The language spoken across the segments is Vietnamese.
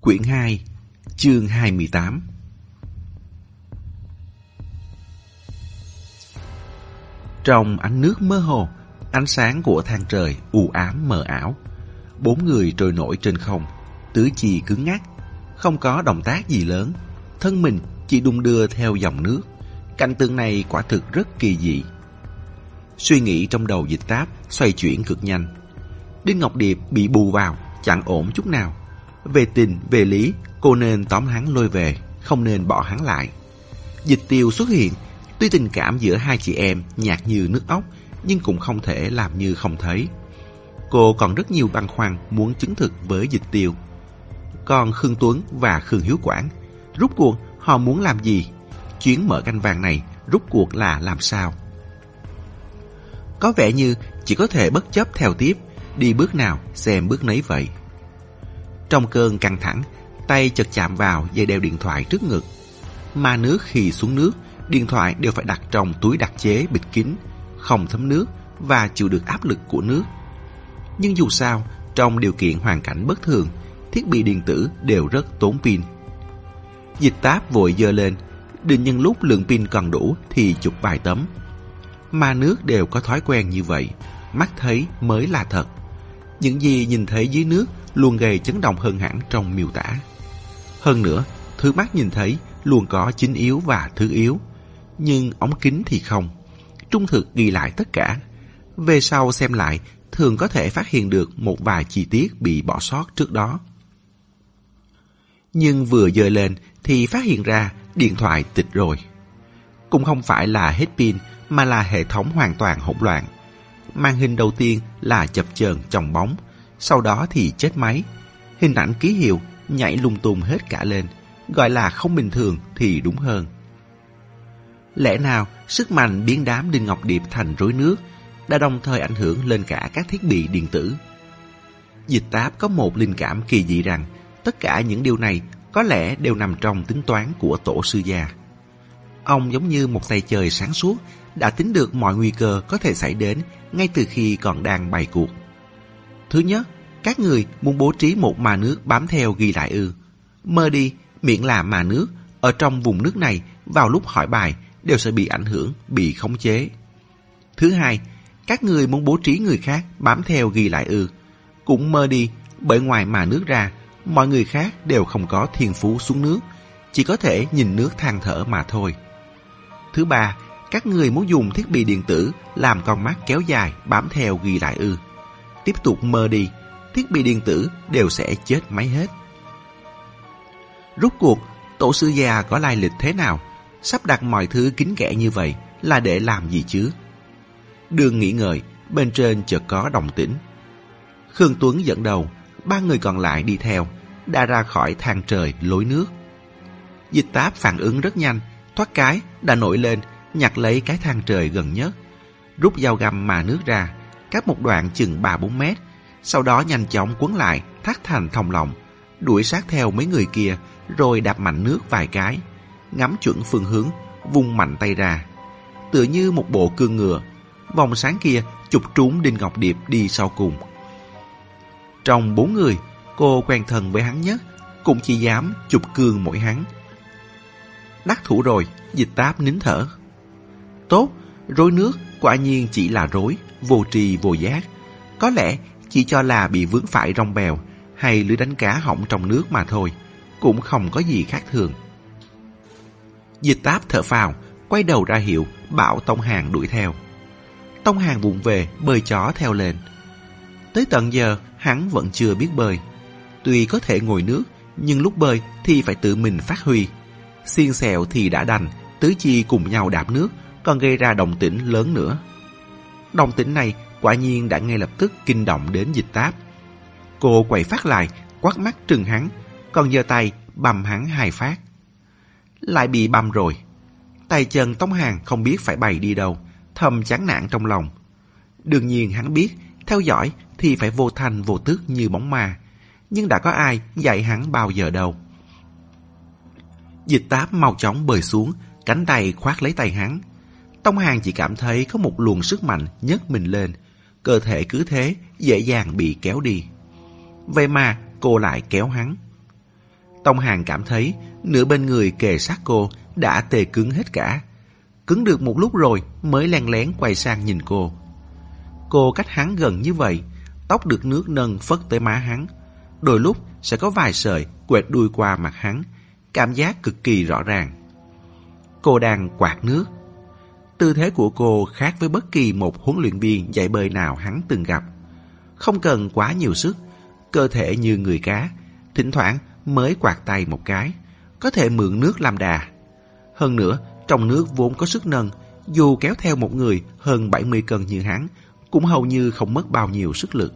Quyển 2 Chương 28 Trong ánh nước mơ hồ, ánh sáng của thang trời u ám mờ ảo. Bốn người trôi nổi trên không, tứ chi cứng ngắc, không có động tác gì lớn. Thân mình chỉ đung đưa theo dòng nước. Cảnh tượng này quả thực rất kỳ dị. Suy nghĩ trong đầu dịch táp xoay chuyển cực nhanh. Đinh Ngọc Điệp bị bù vào, chẳng ổn chút nào. Về tình, về lý, cô nên tóm hắn lôi về, không nên bỏ hắn lại. Dịch tiêu xuất hiện, tuy tình cảm giữa hai chị em nhạt như nước ốc, nhưng cũng không thể làm như không thấy. Cô còn rất nhiều băn khoăn muốn chứng thực với dịch tiêu. Còn Khương Tuấn và Khương Hiếu Quảng, rút cuộc họ muốn làm gì? Chuyến mở canh vàng này rút cuộc là làm sao? Có vẻ như chỉ có thể bất chấp theo tiếp, đi bước nào xem bước nấy vậy. Trong cơn căng thẳng, tay chợt chạm vào dây đeo điện thoại trước ngực. Mà nước khi xuống nước, điện thoại đều phải đặt trong túi đặc chế bịt kín, không thấm nước và chịu được áp lực của nước. Nhưng dù sao, trong điều kiện hoàn cảnh bất thường, thiết bị điện tử đều rất tốn pin. Dịch táp vội dơ lên, định nhân lúc lượng pin còn đủ thì chụp vài tấm. Mà nước đều có thói quen như vậy, mắt thấy mới là thật. Những gì nhìn thấy dưới nước luôn gây chấn động hơn hẳn trong miêu tả. Hơn nữa, thứ mắt nhìn thấy luôn có chính yếu và thứ yếu. Nhưng ống kính thì không. Trung thực ghi lại tất cả. Về sau xem lại, thường có thể phát hiện được một vài chi tiết bị bỏ sót trước đó. Nhưng vừa dời lên thì phát hiện ra điện thoại tịch rồi. Cũng không phải là hết pin mà là hệ thống hoàn toàn hỗn loạn. Màn hình đầu tiên là chập chờn trong bóng, sau đó thì chết máy. Hình ảnh ký hiệu nhảy lung tung hết cả lên, gọi là không bình thường thì đúng hơn. Lẽ nào sức mạnh biến đám Đinh Ngọc Điệp thành rối nước đã đồng thời ảnh hưởng lên cả các thiết bị điện tử? Dịch táp có một linh cảm kỳ dị rằng tất cả những điều này có lẽ đều nằm trong tính toán của tổ sư gia. Ông giống như một tay trời sáng suốt đã tính được mọi nguy cơ có thể xảy đến ngay từ khi còn đang bày cuộc. Thứ nhất, các người muốn bố trí một mà nước bám theo ghi lại ư. Mơ đi, miệng là mà nước, ở trong vùng nước này vào lúc hỏi bài đều sẽ bị ảnh hưởng, bị khống chế. Thứ hai, các người muốn bố trí người khác bám theo ghi lại ư. Cũng mơ đi, bởi ngoài mà nước ra, mọi người khác đều không có thiên phú xuống nước, chỉ có thể nhìn nước than thở mà thôi. Thứ ba, các người muốn dùng thiết bị điện tử làm con mắt kéo dài bám theo ghi lại ư. Tiếp tục mơ đi, thiết bị điện tử đều sẽ chết máy hết. Rốt cuộc, tổ sư già có lai lịch thế nào? Sắp đặt mọi thứ kín kẽ như vậy là để làm gì chứ? Đường nghĩ ngợi, bên trên chợt có đồng tĩnh. Khương Tuấn dẫn đầu, ba người còn lại đi theo, đã ra khỏi thang trời lối nước. Dịch táp phản ứng rất nhanh, thoát cái đã nổi lên, nhặt lấy cái thang trời gần nhất, rút dao găm mà nước ra, cắt một đoạn chừng 3-4 mét, sau đó nhanh chóng quấn lại, thắt thành thòng lòng, đuổi sát theo mấy người kia, rồi đạp mạnh nước vài cái, ngắm chuẩn phương hướng, vung mạnh tay ra. Tựa như một bộ cương ngựa, vòng sáng kia chụp trúng Đinh Ngọc Điệp đi sau cùng. Trong bốn người, cô quen thân với hắn nhất, cũng chỉ dám chụp cương mỗi hắn. Đắc thủ rồi, dịch táp nín thở. Tốt, rối nước quả nhiên chỉ là rối, vô tri vô giác. Có lẽ chỉ cho là bị vướng phải rong bèo hay lưới đánh cá hỏng trong nước mà thôi, cũng không có gì khác thường. Dịch táp thở phào, quay đầu ra hiệu, bảo Tông Hàng đuổi theo. Tông Hàng vụng về, bơi chó theo lên. Tới tận giờ, hắn vẫn chưa biết bơi. Tuy có thể ngồi nước, nhưng lúc bơi thì phải tự mình phát huy. Xiên xẹo thì đã đành, tứ chi cùng nhau đạp nước, còn gây ra động tĩnh lớn nữa. Động tĩnh này quả nhiên đã ngay lập tức kinh động đến dịch táp. Cô quậy phát lại, quát mắt trừng hắn, còn giơ tay bầm hắn hai phát. Lại bị bầm rồi. Tay chân Tống Hàng không biết phải bày đi đâu, thầm chán nản trong lòng. Đương nhiên hắn biết, theo dõi thì phải vô thành vô tước như bóng ma. Nhưng đã có ai dạy hắn bao giờ đâu. Dịch táp mau chóng bơi xuống, cánh tay khoát lấy tay hắn. Tông Hàng chỉ cảm thấy có một luồng sức mạnh nhấc mình lên, cơ thể cứ thế dễ dàng bị kéo đi. Vậy mà cô lại kéo hắn. Tông Hàng cảm thấy nửa bên người kề sát cô đã tê cứng hết cả. Cứng được một lúc rồi mới len lén quay sang nhìn cô. Cô cách hắn gần như vậy, tóc được nước nâng phất tới má hắn. Đôi lúc sẽ có vài sợi quẹt đuôi qua mặt hắn, cảm giác cực kỳ rõ ràng. Cô đang quạt nước. Tư thế của cô khác với bất kỳ một huấn luyện viên dạy bơi nào hắn từng gặp. Không cần quá nhiều sức, cơ thể như người cá, thỉnh thoảng mới quạt tay một cái, có thể mượn nước làm đà. Hơn nữa, trong nước vốn có sức nâng, dù kéo theo một người hơn 70 cân như hắn, cũng hầu như không mất bao nhiêu sức lực.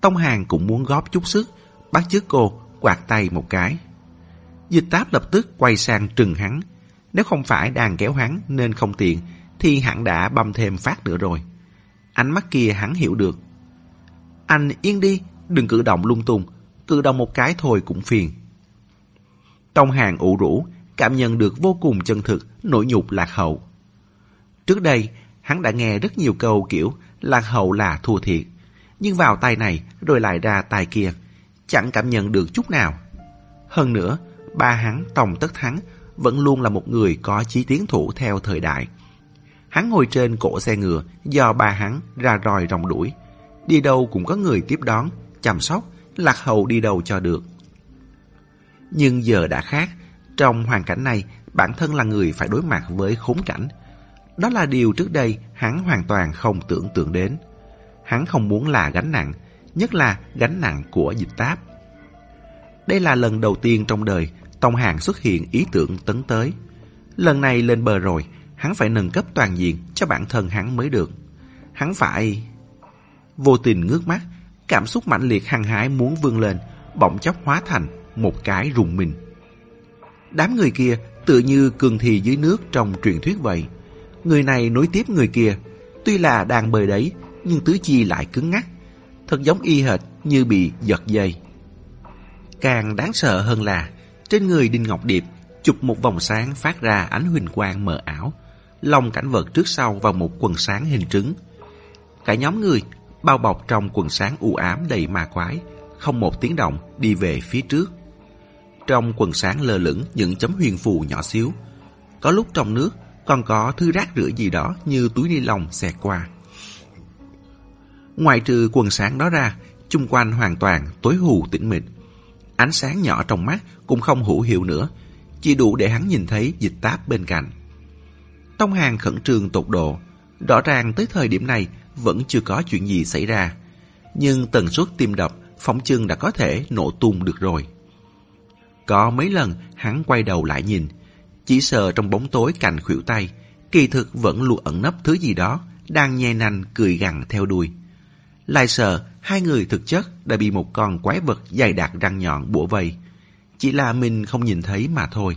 Tông Hàng cũng muốn góp chút sức, bắt chước cô quạt tay một cái. Dịch táp lập tức quay sang trừng hắn. Nếu không phải đang kéo hắn nên không tiện, thì hắn đã băm thêm phát nữa rồi. Ánh mắt kia hắn hiểu được. Anh yên đi, đừng cử động lung tung, cử động một cái thôi cũng phiền. Tông hàng ủ rũ, cảm nhận được vô cùng chân thực, nỗi nhục lạc hậu. Trước đây, hắn đã nghe rất nhiều câu kiểu lạc hậu là thua thiệt. Nhưng vào tay này rồi lại ra tay kia, chẳng cảm nhận được chút nào. Hơn nữa, ba hắn Tòng Tất Thắng vẫn luôn là một người có chí tiến thủ theo thời đại. Hắn ngồi trên cổ xe ngựa do ba hắn ra roi rong đuổi. Đi đâu cũng có người tiếp đón, chăm sóc, lạc hậu đi đâu cho được. Nhưng giờ đã khác, trong hoàn cảnh này, bản thân là người phải đối mặt với khốn cảnh. Đó là điều trước đây hắn hoàn toàn không tưởng tượng đến. Hắn không muốn là gánh nặng, nhất là gánh nặng của dịch táp. Đây là lần đầu tiên trong đời Tông Hàng xuất hiện ý tưởng tấn tới. Lần này lên bờ rồi, hắn phải nâng cấp toàn diện cho bản thân hắn mới được. Hắn phải... Vô tình ngước mắt, cảm xúc mãnh liệt hăng hái muốn vươn lên, bỗng chốc hóa thành một cái rùng mình. Đám người kia tự như cường thì dưới nước trong truyền thuyết vậy. Người này nối tiếp người kia, tuy là đang bơi đấy, nhưng tứ chi lại cứng ngắc, thật giống y hệt như bị giật dây. Càng đáng sợ hơn là trên người Đinh Ngọc Điệp chụp một vòng sáng phát ra ánh huỳnh quang mờ ảo, lòng cảnh vật trước sau vào một quần sáng hình trứng. Cả nhóm người bao bọc trong quần sáng u ám đầy ma quái, không một tiếng động đi về phía trước. Trong quần sáng lơ lửng những chấm huyền phù nhỏ xíu. Có lúc trong nước còn có thứ rác rưởi gì đó như túi ni lông xẹt qua. Ngoài trừ quần sáng đó ra, chung quanh hoàn toàn tối hù tĩnh mịch. Ánh sáng nhỏ trong mắt cũng không hữu hiệu nữa, chỉ đủ để hắn nhìn thấy dịch táp bên cạnh. Tông Hàng khẩn trương tột độ, rõ ràng tới thời điểm này vẫn chưa có chuyện gì xảy ra, nhưng tần suất tim đập phóng chừng đã có thể nổ tung được rồi. Có mấy lần hắn quay đầu lại nhìn, chỉ sợ trong bóng tối cạnh khuỷu tay, kỳ thực vẫn luôn ẩn nấp thứ gì đó, đang nhe nanh cười gằn theo đuôi. Lại sợ hai người thực chất đã bị một con quái vật dài đặc răng nhọn bủa vây. Chỉ là mình không nhìn thấy mà thôi.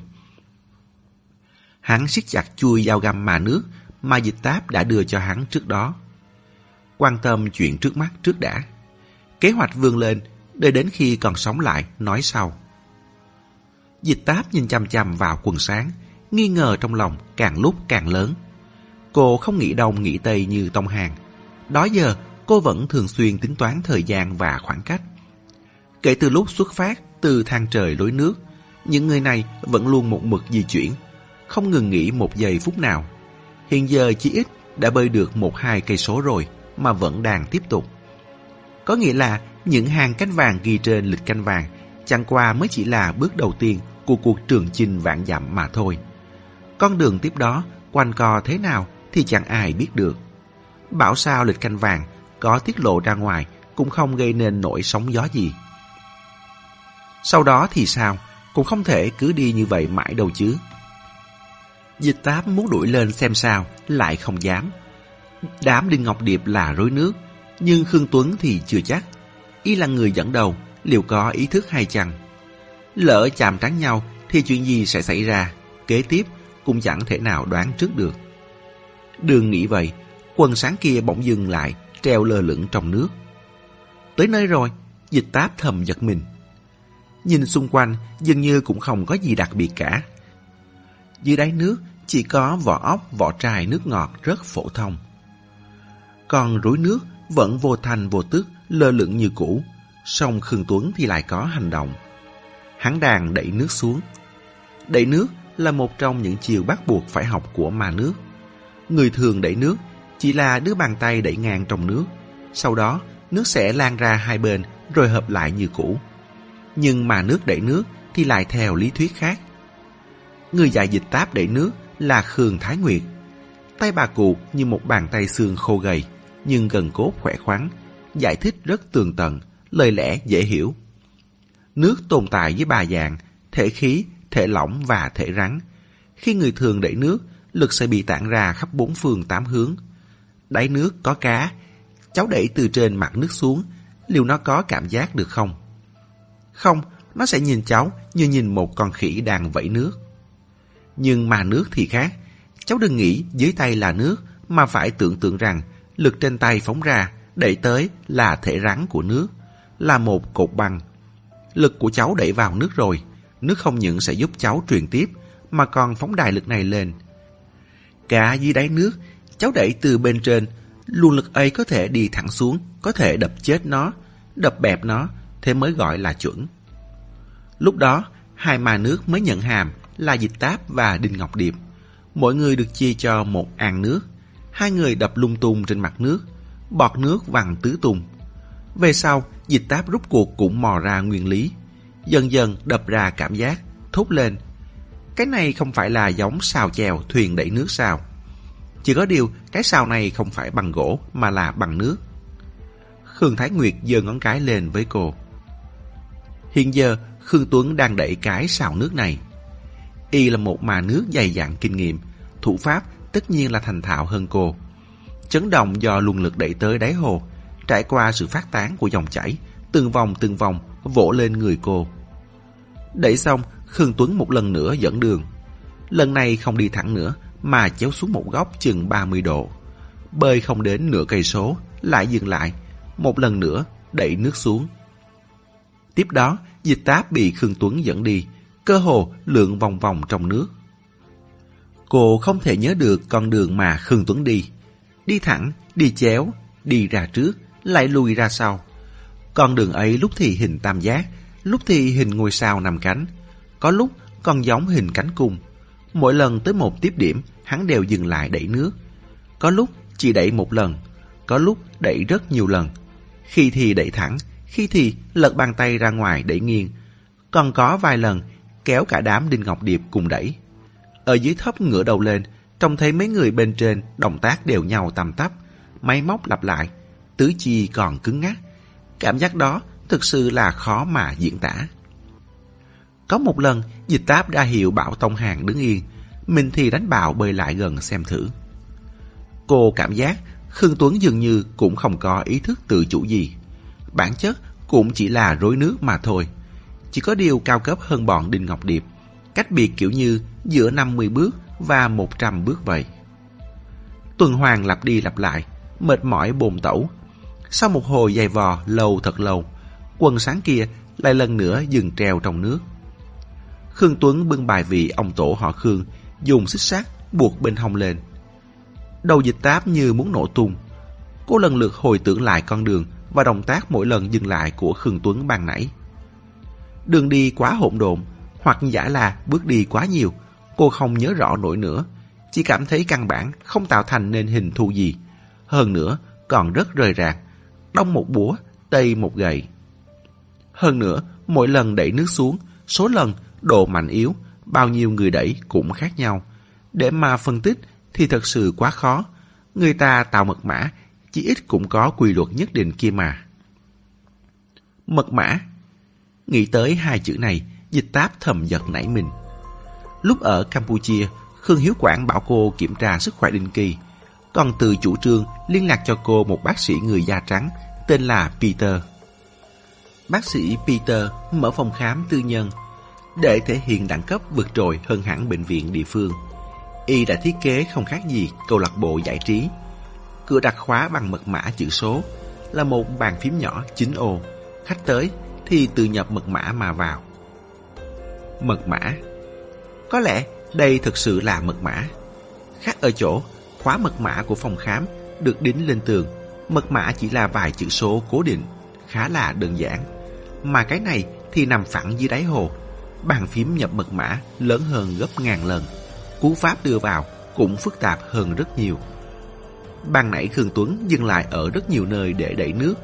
Hắn siết chặt chui dao găm mà nước mà dịch táp đã đưa cho hắn trước đó. Quan tâm chuyện trước mắt trước đã. Kế hoạch vươn lên, đợi đến khi còn sống lại, nói sau. Dịch táp nhìn chằm chằm vào quần sáng, nghi ngờ trong lòng càng lúc càng lớn. Cô không nghĩ đông nghĩ tây như Tông Hàng. Đó giờ cô vẫn thường xuyên tính toán thời gian và khoảng cách. Kể từ lúc xuất phát từ thang trời lối nước, những người này vẫn luôn một mực di chuyển, không ngừng nghỉ một giây phút nào. Hiện giờ chỉ ít đã bơi được một hai cây số rồi mà vẫn đang tiếp tục. Có nghĩa là những hàng cánh vàng ghi trên lịch canh vàng chẳng qua mới chỉ là bước đầu tiên của cuộc trường chinh vạn dặm mà thôi. Con đường tiếp đó quanh co thế nào thì chẳng ai biết được. Bảo sao lịch canh vàng có tiết lộ ra ngoài cũng không gây nên nỗi sóng gió gì. Sau đó thì sao? Cũng không thể cứ đi như vậy mãi đâu chứ. Dịch táp muốn đuổi lên xem sao, lại không dám. Đám Đinh Ngọc Điệp là rối nước, nhưng Khương Tuấn thì chưa chắc. Y là người dẫn đầu, liệu có ý thức hay chăng? Lỡ chạm trán nhau thì chuyện gì sẽ xảy ra, kế tiếp cũng chẳng thể nào đoán trước được. Đường nghĩ vậy, quần sáng kia bỗng dừng lại, treo lơ lửng trong nước. Tới nơi rồi, dịch táp thầm giật mình. Nhìn xung quanh, dường như cũng không có gì đặc biệt cả. Dưới đáy nước chỉ có vỏ ốc, vỏ trài nước ngọt rất phổ thông. Còn rối nước vẫn vô thành vô tức, lơ lửng như cũ. Song Khương Tuấn thì lại có hành động. Hắn đàn đẩy nước xuống. Đẩy nước là một trong những chiều bắt buộc phải học của ma nước. Người thường đẩy nước chỉ là đứa bàn tay đẩy ngang trong nước. Sau đó, nước sẽ lan ra hai bên rồi hợp lại như cũ. Nhưng mà nước đẩy nước thì lại theo lý thuyết khác. Người dạy dịch táp đẩy nước là Khương Thái Nguyệt. Tay bà cụ như một bàn tay xương khô gầy, nhưng gần cốt khỏe khoắn, giải thích rất tường tận, lời lẽ dễ hiểu. Nước tồn tại với ba dạng, thể khí, thể lỏng và thể rắn. Khi người thường đẩy nước, lực sẽ bị tản ra khắp bốn phương tám hướng. Đáy nước có cá, cháu đẩy từ trên mặt nước xuống, liệu nó có cảm giác được không? Không, nó sẽ nhìn cháu như nhìn một con khỉ đang vẫy nước. Nhưng mà nước thì khác. Cháu đừng nghĩ dưới tay là nước, mà phải tưởng tượng rằng lực trên tay phóng ra, đẩy tới là thể rắn của nước, là một cột băng. Lực của cháu đẩy vào nước rồi, nước không những sẽ giúp cháu truyền tiếp, mà còn phóng đại lực này lên. Cả dưới đáy nước, cháu đẩy từ bên trên, luồng lực ấy có thể đi thẳng xuống, có thể đập chết nó, đập bẹp nó, thế mới gọi là chuẩn. Lúc đó, hai ma nước mới nhận hàm là Dịch Táp và Đinh Ngọc Điệp. Mỗi người được chia cho một an nước. Hai người đập lung tung trên mặt nước, bọt nước văng tứ tung. Về sau, Dịch Táp rút cuộc cũng mò ra nguyên lý. Dần dần đập ra cảm giác, thốt lên. Cái này không phải là giống xào chèo thuyền đẩy nước sao. Chỉ có điều, cái xào này không phải bằng gỗ mà là bằng nước. Khương Thái Nguyệt giơ ngón cái lên với cô. Hiện giờ, Khương Tuấn đang đẩy cái xào nước này. Y là một mà nước dày dặn kinh nghiệm, thủ pháp tất nhiên là thành thạo hơn cô. Chấn động do luồng lực đẩy tới đáy hồ, trải qua sự phát tán của dòng chảy, từng vòng từng vòng vỗ lên người cô. Đẩy xong, Khương Tuấn một lần nữa dẫn đường. Lần này không đi thẳng nữa, mà chéo xuống một góc chừng 30 độ. Bơi không đến nửa cây số, lại dừng lại, một lần nữa đẩy nước xuống. Tiếp đó, dịch táp bị Khương Tuấn dẫn đi, cơ hồ lượn vòng vòng trong nước. Cô không thể nhớ được con đường mà Khương Tuấn đi. Đi thẳng, đi chéo, đi ra trước, lại lùi ra sau. Con đường ấy lúc thì hình tam giác, lúc thì hình ngôi sao nằm cánh, có lúc còn giống hình cánh cung. Mỗi lần tới một tiếp điểm, hắn đều dừng lại đẩy nước. Có lúc chỉ đẩy một lần, có lúc đẩy rất nhiều lần. Khi thì đẩy thẳng, khi thì lật bàn tay ra ngoài đẩy nghiêng. Còn có vài lần kéo cả đám Đinh Ngọc Điệp cùng đẩy. Ở dưới thấp ngửa đầu lên, trông thấy mấy người bên trên động tác đều nhau tầm tắp, máy móc lặp lại, tứ chi còn cứng ngắc. Cảm giác đó thực sự là khó mà diễn tả. Có một lần, dịch táp ra hiệu bảo Tông Hàng đứng yên, mình thì đánh bạo bơi lại gần xem thử. Cô cảm giác Khương Tuấn dường như cũng không có ý thức tự chủ gì. Bản chất cũng chỉ là rối nước mà thôi. Chỉ có điều cao cấp hơn bọn Đinh Ngọc Điệp. Cách biệt kiểu như giữa 50 bước và 100 bước vậy. Tuần Hoàng lặp đi lặp lại, mệt mỏi bồn tẩu. Sau một hồi dày vò lâu thật lâu, quần sáng kia lại lần nữa dừng treo trong nước. Khương Tuấn bưng bài vị ông tổ họ Khương, dùng xích sắt buộc bên hông lên. Đầu dịch táp như muốn nổ tung. Cô lần lượt hồi tưởng lại con đường và động tác mỗi lần dừng lại của Khương Tuấn ban nãy. Đường đi quá hỗn độn, hoặc giả là bước đi quá nhiều, cô không nhớ rõ nổi nữa, chỉ cảm thấy căn bản không tạo thành nên hình thù gì. Hơn nữa, còn rất rời rạc, đông một búa, tây một gậy. Hơn nữa, mỗi lần đẩy nước xuống, số lần, độ mạnh yếu, bao nhiêu người đẩy cũng khác nhau. Để mà phân tích thì thật sự quá khó. Người ta tạo mật mã, chỉ ít cũng có quy luật nhất định kia mà. Mật mã Nghĩ tới hai chữ này, dịch táp thầm giật nảy mình. Lúc ở Campuchia, Khương Hiếu Quảng bảo cô kiểm tra sức khỏe định kỳ, còn từ chủ trương liên lạc cho cô một bác sĩ người da trắng tên là Peter. Bác sĩ Peter mở phòng khám tư nhân để thể hiện đẳng cấp vượt trội hơn hẳn bệnh viện địa phương. Y đã thiết kế không khác gì câu lạc bộ giải trí. Cửa đặt khóa bằng mật mã chữ số là một bàn phím nhỏ 9 ô. Khách tới thì tự nhập mật mã mà vào. Mật mã Có lẽ đây thực sự là mật mã. Khác ở chỗ, khóa mật mã của phòng khám được đính lên tường. Mật mã chỉ là vài chữ số cố định, khá là đơn giản. Mà cái này thì nằm phẳng dưới đáy hồ, bàn phím nhập mật mã lớn hơn gấp ngàn lần. Cú pháp đưa vào cũng phức tạp hơn rất nhiều. Ban nãy Khương Tuấn dừng lại ở rất nhiều nơi để đẩy nước.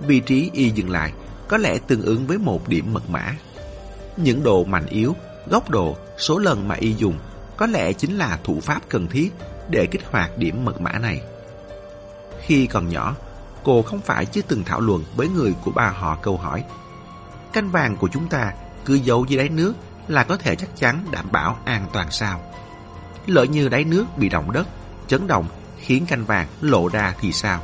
Vị trí y dừng lại có lẽ tương ứng với một điểm mật mã. Những độ mạnh yếu, góc độ, số lần mà y dùng có lẽ chính là thủ pháp cần thiết để kích hoạt điểm mật mã này. Khi còn nhỏ, cô không phải chưa từng thảo luận với người của bà họ câu hỏi. Canh vàng của chúng ta cứ giấu dưới đáy nước là có thể chắc chắn đảm bảo an toàn sao? Lỡ như đáy nước bị động đất, chấn động khiến canh vàng lộ ra thì sao?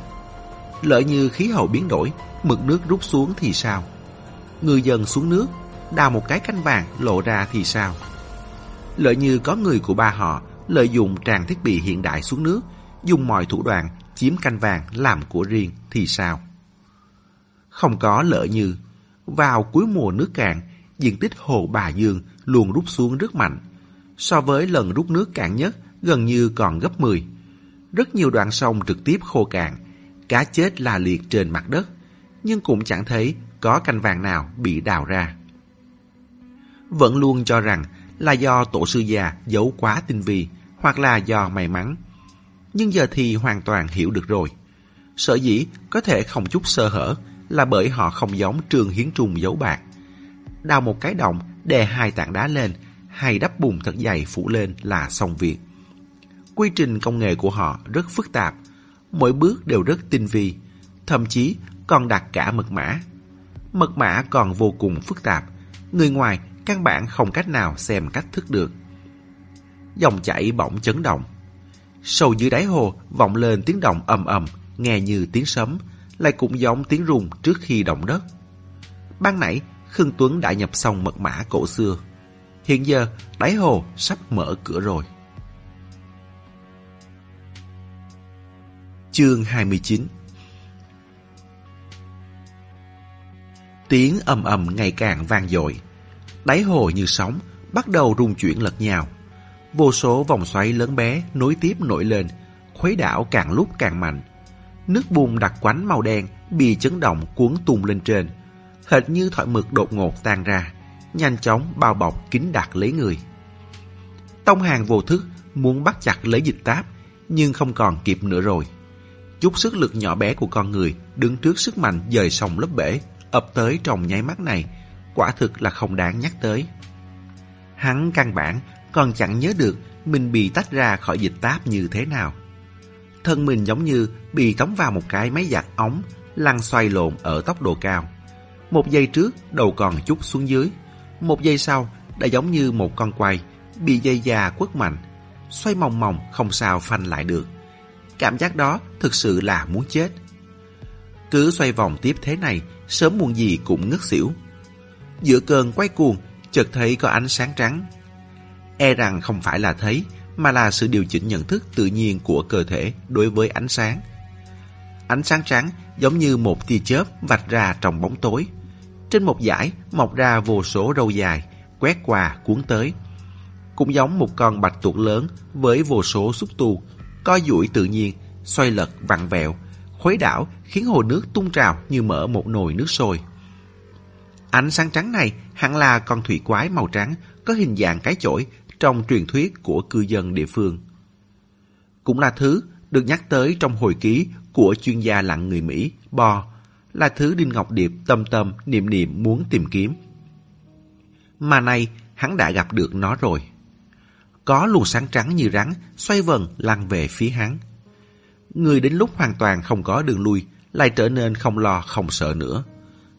Lỡ như khí hậu biến đổi, mực nước rút xuống thì sao? Người dân xuống nước, đào một cái canh vàng lộ ra thì sao? Lỡ như có người của ba họ lợi dụng trang thiết bị hiện đại xuống nước, dùng mọi thủ đoạn chiếm canh vàng làm của riêng thì sao? Không có lỡ như, vào cuối mùa nước cạn, diện tích hồ Bà Dương luôn rút xuống rất mạnh. So với lần rút nước cạn nhất, gần như còn gấp 10. Rất nhiều đoạn sông trực tiếp khô cạn, cá chết la liệt trên mặt đất, nhưng cũng chẳng thấy có canh vàng nào bị đào ra. Vẫn luôn cho rằng là do tổ sư già giấu quá tinh vi hoặc là do may mắn. Nhưng giờ thì hoàn toàn hiểu được rồi. Sở dĩ có thể không chút sơ hở là bởi họ không giống trường hiến trung giấu bạc. Đào một cái động, đè hai tảng đá lên, hay đắp bùn thật dày phủ lên là xong việc. Quy trình công nghệ của họ rất phức tạp, mỗi bước đều rất tinh vi, thậm chí còn đặt cả mật mã. Mật mã còn vô cùng phức tạp, người ngoài căn bản không cách nào xem cách thức được. Dòng chảy bỗng chấn động. Sâu dưới đáy hồ vọng lên tiếng động ầm ầm, nghe như tiếng sấm, lại cũng giống tiếng rung trước khi động đất. Ban nãy, Khương Tuấn đã nhập xong mật mã cổ xưa. Hiện giờ, đáy hồ sắp mở cửa rồi. Chương 29 Tiếng ầm ầm ngày càng vang dội. Đáy hồ như sóng, bắt đầu rung chuyển lật nhào. Vô số vòng xoáy lớn bé nối tiếp nổi lên, khuấy đảo càng lúc càng mạnh. Nước bùn đặc quánh màu đen bị chấn động cuốn tung lên trên, hệt như thỏi mực đột ngột tan ra, nhanh chóng bao bọc kín đặt lấy người. Tông hàng vô thức muốn bắt chặt lấy dịch táp, nhưng không còn kịp nữa rồi. Chút sức lực nhỏ bé của con người đứng trước sức mạnh dời sông lớp bể, ập tới trong nháy mắt này, quả thực là không đáng nhắc tới. Hắn căn bản còn chẳng nhớ được mình bị tách ra khỏi dịch táp như thế nào. Thân mình giống như bị tống vào một cái máy giặt ống, lăn xoay lộn ở tốc độ cao. Một giây trước, đầu còn chút xuống dưới. Một giây sau, đã giống như một con quay, bị dây già quất mạnh. Xoay mòng mòng, không sao phanh lại được. Cảm giác đó thực sự là muốn chết. Cứ xoay vòng tiếp thế này, sớm muộn gì cũng ngất xỉu. Giữa cơn quay cuồng, chợt thấy có ánh sáng trắng. E rằng không phải là thấy, mà là sự điều chỉnh nhận thức tự nhiên của cơ thể đối với ánh sáng. Ánh sáng trắng giống như một tia chớp vạch ra trong bóng tối. Trên một dải mọc ra vô số râu dài, quét qua cuốn tới. Cũng giống một con bạch tuộc lớn với vô số xúc tu, co duỗi tự nhiên, xoay lật vặn vẹo, khuấy đảo khiến hồ nước tung trào như mở một nồi nước sôi. Ánh sáng trắng này hẳn là con thủy quái màu trắng có hình dạng cái chổi trong truyền thuyết của cư dân địa phương. Cũng là thứ được nhắc tới trong hồi ký của chuyên gia lặn người Mỹ, Bo, là thứ Đinh Ngọc Điệp tâm tâm niệm niệm muốn tìm kiếm. Mà nay, hắn đã gặp được nó rồi. Có luồng sáng trắng như rắn, xoay vần lăn về phía hắn. Người đến lúc hoàn toàn không có đường lui, lại trở nên không lo không sợ nữa.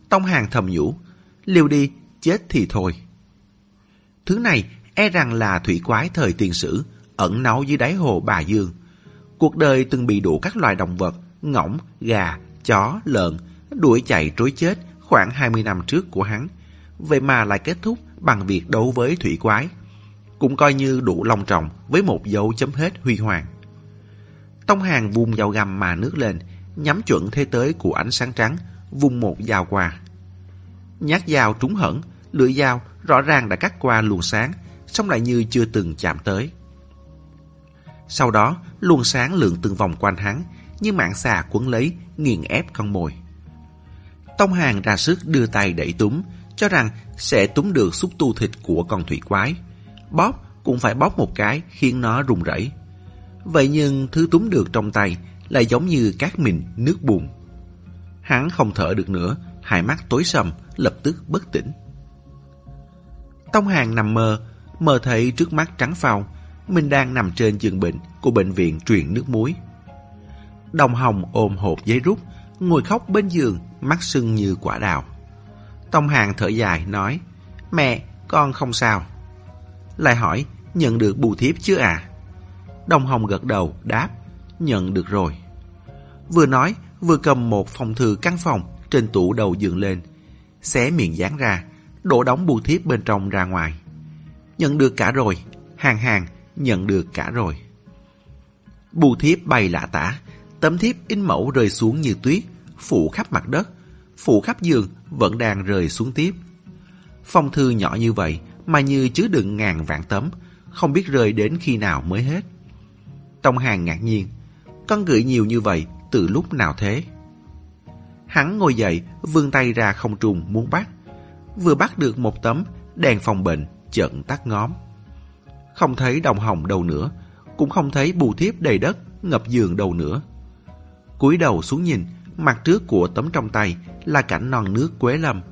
Tông hàng thầm nhủ, liều đi, chết thì thôi. Thứ này e rằng là thủy quái thời tiền sử, ẩn náu dưới đáy hồ Bà Dương. Cuộc đời từng bị đủ các loài động vật, ngỗng, gà, chó, lợn, đuổi chạy trối chết khoảng 20 năm trước của hắn. Vậy mà lại kết thúc bằng việc đấu với thủy quái. Cũng coi như đủ long trọng với một dấu chấm hết huy hoàng. Tông hàng vùng dao găm mà nước lên, nhắm chuẩn thế tới của ánh sáng trắng, vùng một dao qua. Nhát dao trúng hẳn, lưỡi dao rõ ràng đã cắt qua luồng sáng, song lại như chưa từng chạm tới. Sau đó, luồng sáng lượn từng vòng quanh hắn, như mạng xà quấn lấy, nghiền ép con mồi. Tông hàng ra sức đưa tay đẩy túm, cho rằng sẽ túm được xúc tu thịt của con thủy quái. Bóp cũng phải bóp một cái khiến nó rung rẩy. Vậy nhưng thứ túm được trong tay lại giống như cát mịn nước bùn. Hắn không thở được nữa, hai mắt tối sầm, lập tức bất tỉnh. Tông Hàng nằm mơ, mơ thấy trước mắt trắng phao, mình đang nằm trên giường bệnh của bệnh viện truyền nước muối. Đồng Hồng ôm hộp giấy rút, ngồi khóc bên giường, mắt sưng như quả đào. Tông Hàng thở dài nói, mẹ, con không sao. Lại hỏi, nhận được bù thiếp chưa à? Đồng Hồng gật đầu, đáp, nhận được rồi. Vừa nói, vừa cầm một phòng thư căn phòng trên tủ đầu giường lên, xé miệng dán ra, đổ đóng bù thiếp bên trong ra ngoài. Nhận được cả rồi, hàng hàng, nhận được cả rồi. Bù thiếp bay lạ tả, tấm thiếp in mẫu rơi xuống như tuyết, phủ khắp mặt đất, phủ khắp giường vẫn đang rơi xuống tiếp. Phong thư nhỏ như vậy mà như chứa đựng ngàn vạn tấm, không biết rơi đến khi nào mới hết. Tông Hàng ngạc nhiên, con gửi nhiều như vậy từ lúc nào thế? Hắn ngồi dậy, vươn tay ra không trùng muốn bắt. Vừa bắt được một tấm, đèn phòng bệnh, chợt tắt ngóm. Không thấy đồng hồng đâu nữa, cũng không thấy bù thiếp đầy đất, ngập giường đâu nữa. cúi đầu xuống nhìn, mặt trước của tấm trong tay là cảnh non nước Quế Lâm.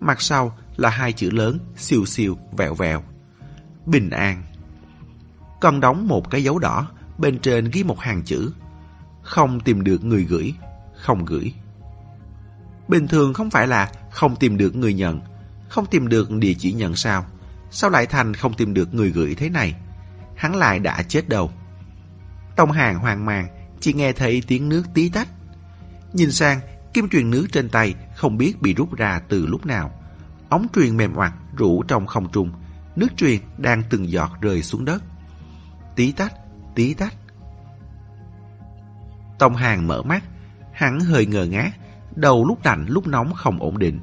Mặt sau là hai chữ lớn, siêu siêu, vẹo vẹo. Bình an. Còn đóng một cái dấu đỏ, bên trên ghi một hàng chữ. Không tìm được người gửi, không gửi. Bình thường không phải là không tìm được người nhận, không tìm được địa chỉ nhận sao? Sao lại thành không tìm được người gửi thế này? Hắn lại đã chết đâu. Tông hàng hoang mang, chỉ nghe thấy tiếng nước tí tách. Nhìn sang, kim truyền nước trên tay không biết bị rút ra từ lúc nào. Ống truyền mềm hoặc rủ trong không trung, nước truyền đang từng giọt rơi xuống đất. Tí tách, tí tách. Tông hàng mở mắt, hắn hơi ngờ ngác, đầu lúc lạnh lúc nóng không ổn định.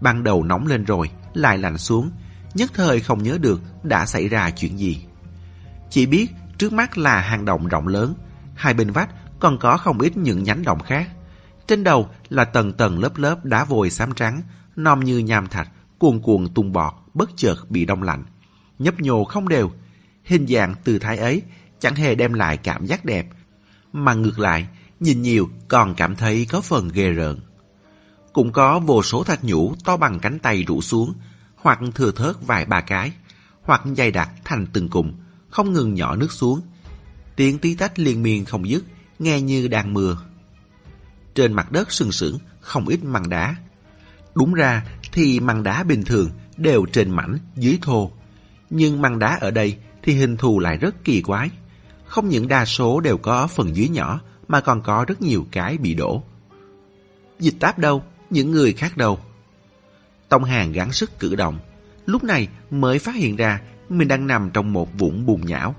Ban đầu nóng lên rồi, lại lạnh xuống, nhất thời không nhớ được đã xảy ra chuyện gì. Chỉ biết trước mắt là hang động rộng lớn, hai bên vách còn có không ít những nhánh động khác. Trên đầu là tầng tầng lớp lớp đá vôi xám trắng, nom như nham thạch, cuồn cuộn tung bọt, bất chợt bị đông lạnh. Nhấp nhô không đều, hình dạng từ thái ấy chẳng hề đem lại cảm giác đẹp, mà ngược lại, nhìn nhiều còn cảm thấy có phần ghê rợn. Cũng có vô số thạch nhũ to bằng cánh tay rủ xuống, hoặc thừa thớt vài ba cái, hoặc dày đặc thành từng cụm, không ngừng nhỏ nước xuống. Tiếng tí tách liên miên không dứt, nghe như đang mưa. Trên mặt đất sừng sững không ít măng đá. Đúng ra thì măng đá bình thường đều trên mảnh, dưới thô. Nhưng măng đá ở đây thì hình thù lại rất kỳ quái. Không những đa số đều có phần dưới nhỏ mà còn có rất nhiều cái bị đổ. Dịch táp đâu? Những người khác đâu? Tông Hàng gắng sức cử động. Lúc này mới phát hiện ra mình đang nằm trong một vũng bùn nhão.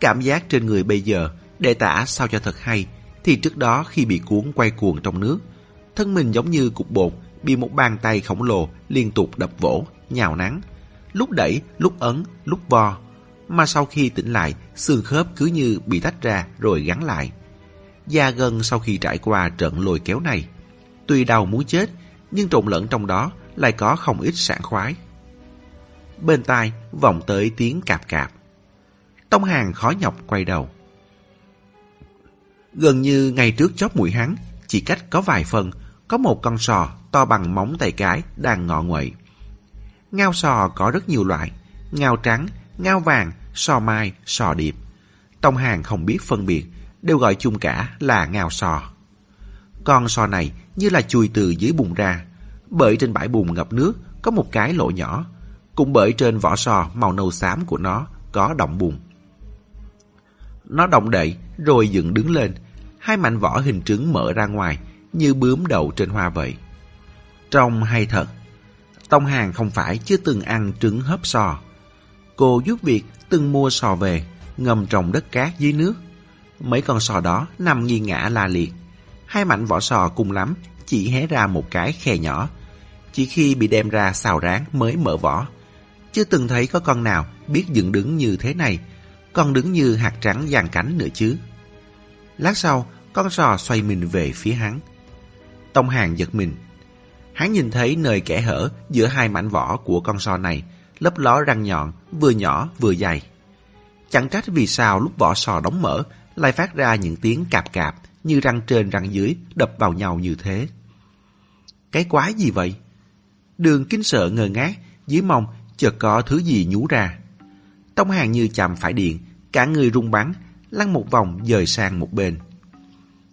Cảm giác trên người bây giờ, để tả sao cho thật hay, thì trước đó khi bị cuốn quay cuồng trong nước, thân mình giống như cục bột bị một bàn tay khổng lồ liên tục đập vỗ, nhào nắng. Lúc đẩy, lúc ấn, lúc vo. Mà sau khi tỉnh lại, xương khớp cứ như bị tách ra rồi gắn lại. Da gân sau khi trải qua trận lôi kéo này, tuy đau muốn chết, nhưng trộn lẫn trong đó lại có không ít sảng khoái. Bên tai vọng tới tiếng cạp cạp. Tông hàng khó nhọc quay đầu. Gần như ngay trước chóp mũi hắn, chỉ cách có vài phần, có một con sò to bằng móng tay cái đang ngọ nguậy. Ngao sò có rất nhiều loại, ngao trắng, ngao vàng, sò mai, sò điệp. Tông hàng không biết phân biệt, đều gọi chung cả là ngao sò. Con sò này như là chui từ dưới bùn ra, bởi trên bãi bùn ngập nước có một cái lỗ nhỏ, cũng bởi trên vỏ sò màu nâu xám của nó có động bùn. Nó động đậy rồi dựng đứng lên, hai mảnh vỏ hình trứng mở ra ngoài như bướm đậu trên hoa vậy. Trông hay thật, Tông Hàng không phải chưa từng ăn trứng hấp sò. Cô giúp việc từng mua sò về, ngâm trong đất cát dưới nước. Mấy con sò đó nằm nghiêng ngã la liệt. Hai mảnh vỏ sò cùng lắm chỉ hé ra một cái khe nhỏ. Chỉ khi bị đem ra xào rán mới mở vỏ. Chưa từng thấy có con nào biết dựng đứng như thế này, còn đứng như hạt trắng dàn cánh nữa chứ. Lát sau, con sò xoay mình về phía hắn. Tông Hàng giật mình. Hắn nhìn thấy nơi kẽ hở giữa hai mảnh vỏ của con sò này, lấp ló răng nhọn, vừa nhỏ vừa dày. Chẳng trách vì sao lúc vỏ sò đóng mở lại phát ra những tiếng cạp cạp như răng trên răng dưới đập vào nhau như thế. Cái quái gì vậy? Đường kinh sợ ngờ ngác, dưới mông chợt có thứ gì nhú ra. Tông hàng như chạm phải điện, cả người rung bắn, lăn một vòng dời sang một bên.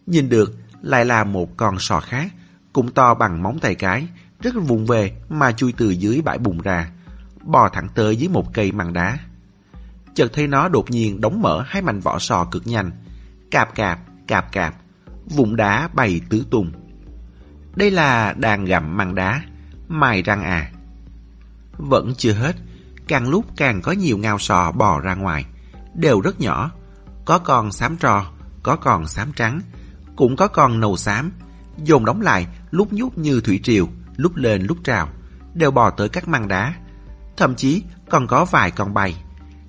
Nhìn được lại là một con sò khác, cũng to bằng móng tay cái, rất vụng về mà chui từ dưới bãi bùn ra, bò thẳng tới dưới một cây màng đá. Chợt thấy nó đột nhiên đóng mở hai mảnh vỏ sò cực nhanh, cạp cạp, cạp cạp, vụn đá bay tứ tung. Đây là đàn gặm màng đá, mài răng à. Vẫn chưa hết, càng lúc càng có nhiều ngao sò bò ra ngoài, đều rất nhỏ, có con xám trò, có con xám trắng, cũng có con nâu xám, dồn đóng lại lúc nhúc như thủy triều, lúc lên lúc trào, đều bò tới các măng đá. Thậm chí còn có vài con bay.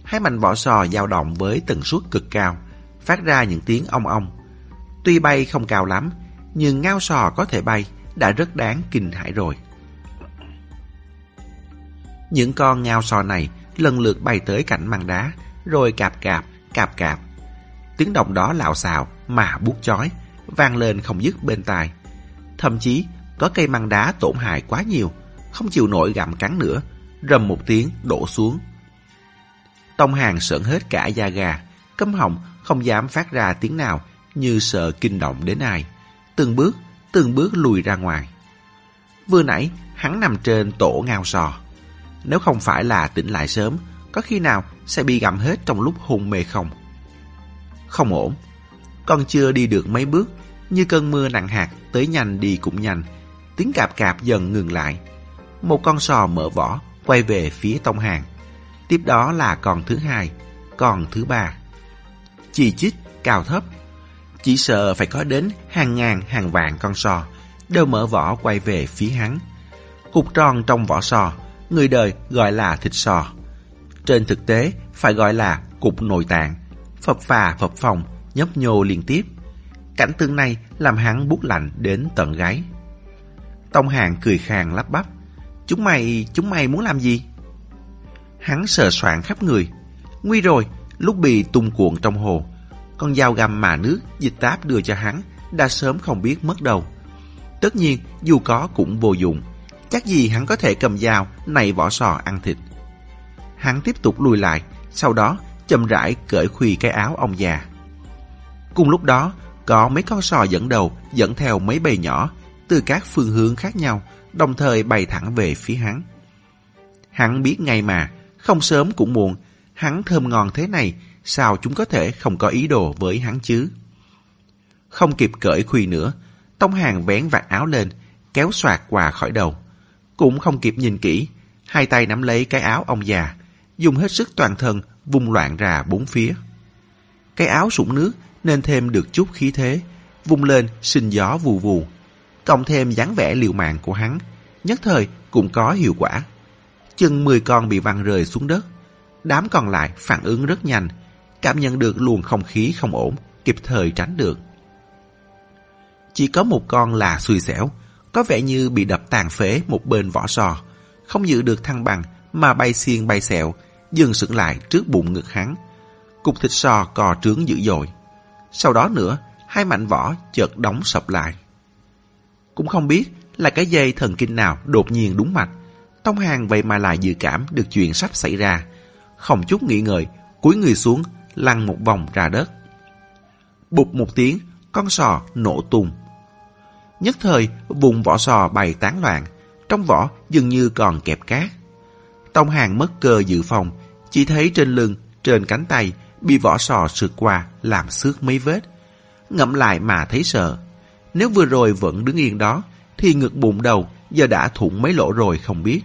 Hai mảnh vỏ sò dao động với tần suất cực cao, phát ra những tiếng ong ong. Tuy bay không cao lắm, nhưng ngao sò có thể bay đã rất đáng kinh hãi rồi. Những con ngao sò này lần lượt bay tới cạnh măng đá, rồi cạp cạp, cạp cạp. Tiếng động đó lạo xạo mà buốt chói, vang lên không dứt bên tai. Thậm chí có cây măng đá tổn hại quá nhiều, không chịu nổi gặm cắn nữa, rầm một tiếng đổ xuống. Tông hàng sợn hết cả da gà, câm họng không dám phát ra tiếng nào như sợ kinh động đến ai. Từng bước, từng bước lùi ra ngoài. Vừa nãy, hắn nằm trên tổ ngao sò. Nếu không phải là tỉnh lại sớm, có khi nào sẽ bị gặm hết trong lúc hôn mê không? Không ổn. Còn chưa đi được mấy bước, như cơn mưa nặng hạt tới nhanh đi cũng nhanh. Tiếng cạp cạp dần ngừng lại. Một con sò mở vỏ, quay về phía tông hàng. Tiếp đó là con thứ hai, con thứ ba. Chỉ chít, cao thấp. Chỉ sợ phải có đến hàng ngàn hàng vạn con sò, đều mở vỏ quay về phía hắn. Cục tròn trong vỏ sò, người đời gọi là thịt sò. Trên thực tế, phải gọi là cục nội tạng, phập phà phập phòng, nhấp nhô liên tiếp. Cảnh tượng này làm hắn bút lạnh đến tận gáy. Tông hàng cười khàn lắp bắp. Chúng mày, chúng mày muốn làm gì? Hắn sờ soạn khắp người. Nguy rồi, lúc bị tung cuộn trong hồ. Con dao găm mà nước dịch táp đưa cho hắn đã sớm không biết mất đâu. Tất nhiên, dù có cũng vô dụng. Chắc gì hắn có thể cầm dao này vỏ sò ăn thịt. Hắn tiếp tục lùi lại, sau đó chậm rãi cởi khuy cái áo ông già. Cùng lúc đó, có mấy con sò dẫn đầu dẫn theo mấy bầy nhỏ từ các phương hướng khác nhau, đồng thời bay thẳng về phía hắn. Hắn biết ngay mà, không sớm cũng muộn, hắn thơm ngon thế này, sao chúng có thể không có ý đồ với hắn chứ? Không kịp cởi khuy nữa, Tông Hàng vén vạt áo lên, kéo soạt qua khỏi đầu. Cũng không kịp nhìn kỹ, hai tay nắm lấy cái áo ông già, dùng hết sức toàn thân vung loạn ra bốn phía. Cái áo sũng nước nên thêm được chút khí thế, vung lên sinh gió vù vù. Cộng thêm dáng vẻ liều mạng của hắn, nhất thời cũng có hiệu quả. Chừng 10 con bị văng rơi xuống đất. Đám còn lại phản ứng rất nhanh, cảm nhận được luồng không khí không ổn, kịp thời tránh được. Chỉ có một con là xui xẻo, có vẻ như bị đập tàn phế một bên vỏ sò, không giữ được thăng bằng mà bay xiên bay xẹo, dừng sững lại trước bụng ngực hắn. Cục thịt sò cò trướng dữ dội. Sau đó nữa, hai mảnh vỏ chợt đóng sập lại. Cũng không biết là cái dây thần kinh nào đột nhiên đúng mạch. Tông Hàng vậy mà lại dự cảm được chuyện sắp xảy ra. Không chút nghĩ ngợi, cúi người xuống, lăn một vòng ra đất. bụp một tiếng, con sò nổ tung. Nhất thời, vùng vỏ sò bày tán loạn, trong vỏ dường như còn kẹp cát. Tông Hàng mất cơ dự phòng, chỉ thấy trên lưng, trên cánh tay bị vỏ sò sượt qua làm xước mấy vết. Ngậm lại mà thấy sợ. Nếu vừa rồi vẫn đứng yên đó, thì ngực bụng đầu giờ đã thủng mấy lỗ rồi không biết.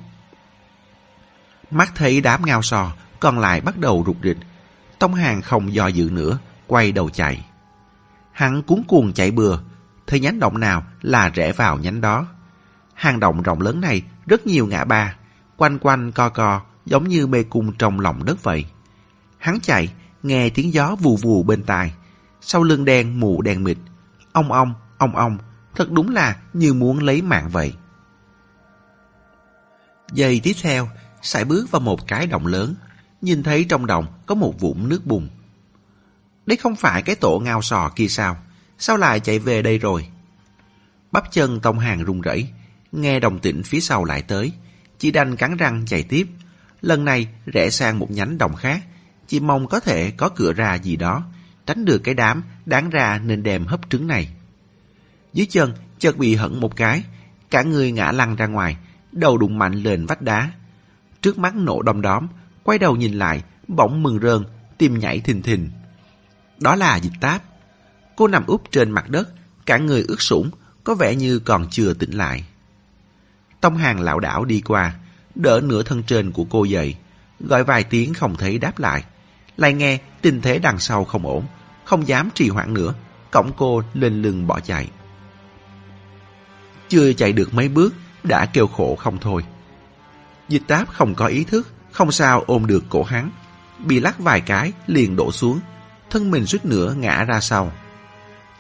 Mắt thấy đám ngao sò, còn lại bắt đầu rụt rịch. Tông Hàng không do dự nữa, quay đầu chạy. Hắn cuốn cuồng chạy bừa, thấy nhánh động nào là rẽ vào nhánh đó. Hang động rộng lớn này rất nhiều ngã ba, quanh quanh co co giống như mê cung trong lòng đất vậy. Hắn chạy, nghe tiếng gió vù vù bên tai, sau lưng đen mù đen mịt, ong ong, ong ong, thật đúng là như muốn lấy mạng vậy. Giây tiếp theo, sải bước vào một cái động lớn, nhìn thấy trong động có một vũng nước bùn. Đấy không phải cái tổ ngao sò kia sao? Sao lại chạy về đây rồi? Bắp chân Tông Hàng run rẩy, nghe đồng tĩnh phía sau lại tới, chỉ đành cắn răng chạy tiếp. Lần này rẽ sang một nhánh đồng khác, chỉ mong có thể có cửa ra gì đó, tránh được cái đám đáng ra nên đem hấp trứng này. Dưới chân chợt bị hận một cái, cả người ngã lăn ra ngoài, đầu đụng mạnh lên vách đá. Trước mắt nổ đom đóm, quay đầu nhìn lại, bỗng mừng rơn, tim nhảy thình thình. Đó là dịch táp. Cô nằm úp trên mặt đất, cả người ướt sũng, có vẻ như còn chưa tỉnh lại. Tông hàng lão đảo đi qua, đỡ nửa thân trên của cô dậy, gọi vài tiếng không thấy đáp lại. Lại nghe tình thế đằng sau không ổn, không dám trì hoãn nữa, cõng cô lên lưng bỏ chạy. Chưa chạy được mấy bước, đã kêu khổ không thôi. Dịch táp không có ý thức, không sao ôm được cổ hắn. Bị lắc vài cái, liền đổ xuống, thân mình suýt nữa ngã ra sau.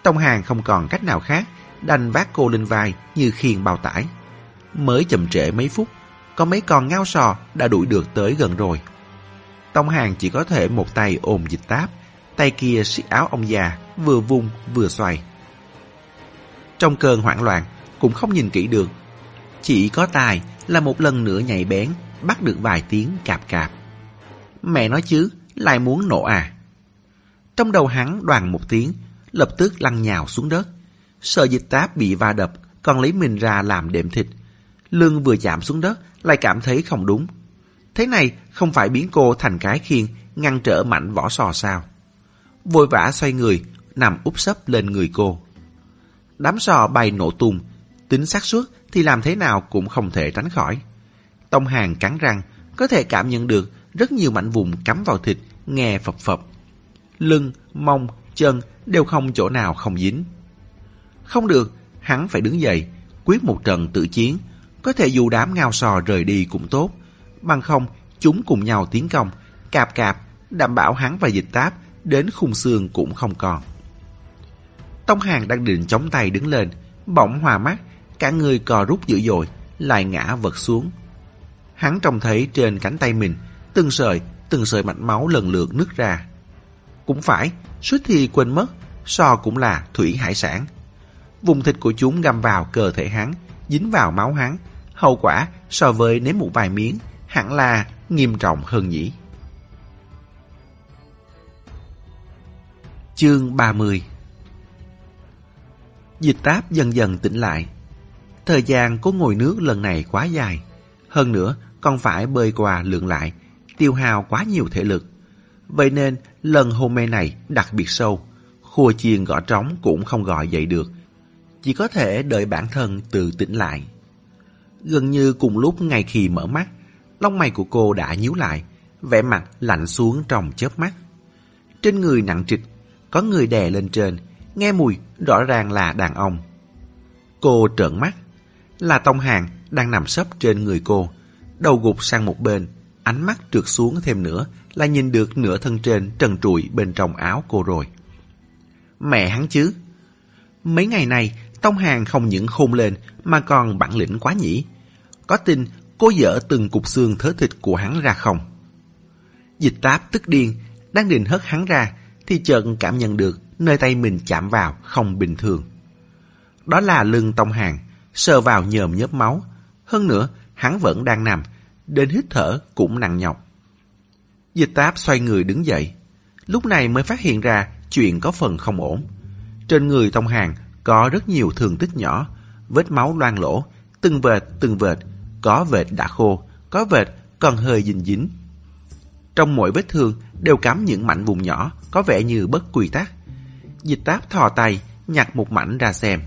Tông hàng không còn cách nào khác, đành vác cô lên vai như khiên bao tải. Mới chậm trễ mấy phút, có mấy con ngao sò đã đuổi được tới gần rồi. Tông hàng chỉ có thể một tay ôm dịch táp, tay kia siết áo ông già, vừa vung vừa xoay. Trong cơn hoảng loạn, cũng không nhìn kỹ được. Chỉ có tài là một lần nữa nhảy bén, bắt được vài tiếng cạp cạp. Mẹ nói chứ, lại muốn nổ à. Trong đầu hắn đoàn một tiếng, lập tức lăn nhào xuống đất. Sợ dịch táp bị va đập, còn lấy mình ra làm đệm thịt. Lưng vừa chạm xuống đất, lại cảm thấy không đúng. Thế này không phải biến cô thành cái khiên, ngăn trở mạnh vỏ sò sao. Vội vã xoay người, nằm úp sấp lên người cô. Đám sò bay nổ tung, tính xác suất thì làm thế nào cũng không thể tránh khỏi. Tông hàng cắn răng, có thể cảm nhận được rất nhiều mảnh vùng cắm vào thịt, nghe phập phập. Lưng, mông, chân đều không chỗ nào không dính. Không được, hắn phải đứng dậy, quyết một trận tự chiến. Có thể dù đám ngao sò rời đi cũng tốt. Bằng không, chúng cùng nhau tiến công, cạp cạp, đảm bảo hắn và dịch táp đến khung xương cũng không còn. Tông Hàng đang định chống tay đứng lên, bỗng hòa mắt, cả người cò rút dữ dội, lại ngã vật xuống. Hắn trông thấy trên cánh tay mình, từng sợi, từng sợi mạch máu lần lượt nứt ra. Cũng phải, suýt thì quên mất, so cũng là thủy hải sản. Vùng thịt của chúng găm vào cơ thể hắn, dính vào máu hắn. Hậu quả so với nếm một vài miếng, hẳn là nghiêm trọng hơn nhỉ. Chương 30 Dịch táp dần dần tỉnh lại. Thời gian cố ngồi nước lần này quá dài. Hơn nữa, còn phải bơi qua lượn lại, tiêu hao quá nhiều thể lực. Vậy nên, lần hôn mê này đặc biệt sâu. Khua chiên gõ trống cũng không gọi dậy được. Chỉ có thể đợi bản thân tự tỉnh lại. Gần như cùng lúc ngay khi mở mắt, lông mày của cô đã nhíu lại, vẻ mặt lạnh xuống trong chớp mắt. Trên người nặng trịch, có người đè lên trên, nghe mùi rõ ràng là đàn ông. Cô trợn mắt, là Tông Hàng đang nằm sấp trên người cô, đầu gục sang một bên, ánh mắt trượt xuống thêm nữa là nhìn được nửa thân trên trần trụi bên trong áo cô rồi. Mẹ hắn chứ! Mấy ngày này, Tông Hàng không những khôn lên mà còn bản lĩnh quá nhỉ. Có tin cô dỡ từng cục xương thớ thịt của hắn ra không? Dịch táp tức điên, đang định hất hắn ra, thì chợt cảm nhận được nơi tay mình chạm vào không bình thường. Đó là lưng Tông Hàng, sờ vào nhờm nhớp máu. Hơn nữa, hắn vẫn đang nằm, đến hít thở cũng nặng nhọc. Dịch táp xoay người đứng dậy. Lúc này mới phát hiện ra chuyện có phần không ổn. Trên người Tông Hàng có rất nhiều thương tích nhỏ, vết máu loang lỗ, từng vệt từng vệt, có vệt đã khô, có vệt còn hơi dính dính. Trong mỗi vết thương đều cắm những mảnh vùng nhỏ, có vẻ như bất quy tắc. Dịch táp thò tay, nhặt một mảnh ra xem.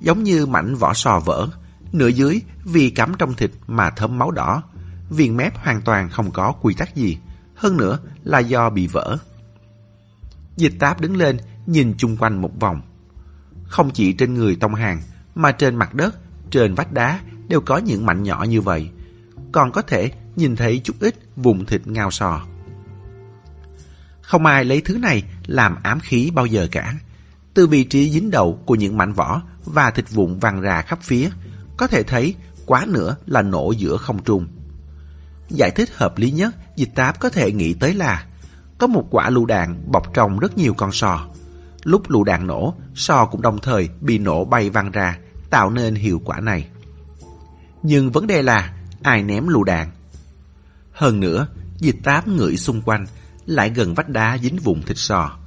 Giống như mảnh vỏ sò vỡ, nửa dưới vì cắm trong thịt mà thấm máu đỏ. Viền mép hoàn toàn không có quy tắc gì, hơn nữa là do bị vỡ. Dịch táp đứng lên, nhìn chung quanh một vòng. Không chỉ trên người Tông Hàng, mà trên mặt đất, trên vách đá đều có những mảnh nhỏ như vậy. Còn có thể nhìn thấy chút ít vùng thịt ngao sò. Không ai lấy thứ này làm ám khí bao giờ cả. Từ vị trí dính đầu của những mảnh vỏ và thịt vụn văng ra khắp phía, có thể thấy quá nữa là nổ giữa không trung. Giải thích hợp lý nhất dịch táp có thể nghĩ tới là có một quả lựu đạn bọc trong rất nhiều con sò. Lúc lựu đạn nổ, sò cũng đồng thời bị nổ bay văng ra, tạo nên hiệu quả này. Nhưng vấn đề là ai ném lựu đạn? Hơn nữa, dịch táp ngửi xung quanh, lại gần vách đá dính vùng thịt sò.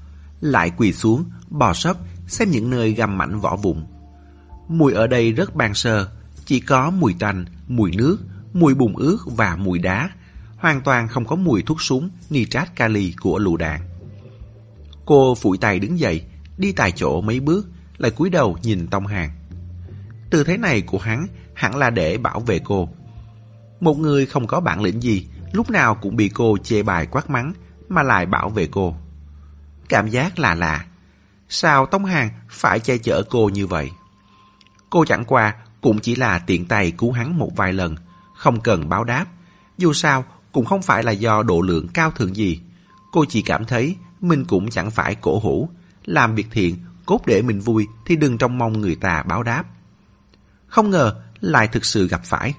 Lại quỳ xuống, bò sấp, xem những nơi găm mảnh vỏ vụn. Mùi ở đây rất ban sơ, chỉ có mùi tanh, mùi nước, mùi bùn ướt và mùi đá, hoàn toàn không có mùi thuốc súng nitrat kali của lựu đạn. Cô phủi tay đứng dậy, đi tại chỗ mấy bước, lại cúi đầu nhìn Tông Hàng. Tư thế này của hắn hẳn là để bảo vệ cô. Một người không có bản lĩnh gì, lúc nào cũng bị cô chê bài quát mắng, mà lại bảo vệ cô. Cảm giác là lạ. Sao Tông Hàng phải che chở cô như vậy? Cô chẳng qua cũng chỉ là tiện tay cứu hắn một vài lần, không cần báo đáp. Dù sao, cũng không phải là do độ lượng cao thượng gì. Cô chỉ cảm thấy mình cũng chẳng phải cổ hủ. Làm việc thiện, cốt để mình vui thì đừng trông mong người ta báo đáp. Không ngờ lại thực sự gặp phải.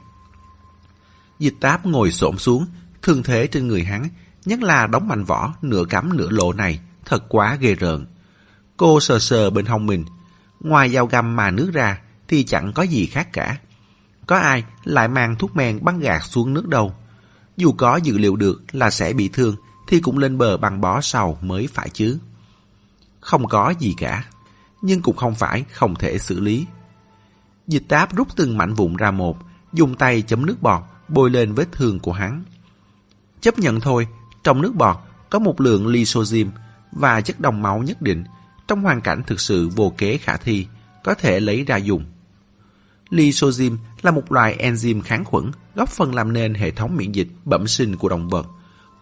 Dịch táp ngồi xổm xuống, thương thế trên người hắn, nhất là đóng mảnh vỏ nửa cắm nửa lộ này, thật quá ghê rợn. Cô sờ sờ bên hông mình, ngoài dao găm mà nước ra thì chẳng có gì khác cả. Có ai lại mang thuốc men băng gạt xuống nước đâu. Dù có dự liệu được là sẽ bị thương thì cũng lên bờ bằng bó sau mới phải chứ. Không có gì cả, nhưng cũng không phải không thể xử lý. Dịch táp rút từng mảnh vụn ra một, dùng tay chấm nước bọt bôi lên vết thương của hắn. Chấp nhận thôi, trong nước bọt có một lượng lysozyme và chất đồng máu nhất định, trong hoàn cảnh thực sự vô kế khả thi, có thể lấy ra dùng. Lysozyme là một loại enzyme kháng khuẩn, góp phần làm nên hệ thống miễn dịch bẩm sinh của động vật,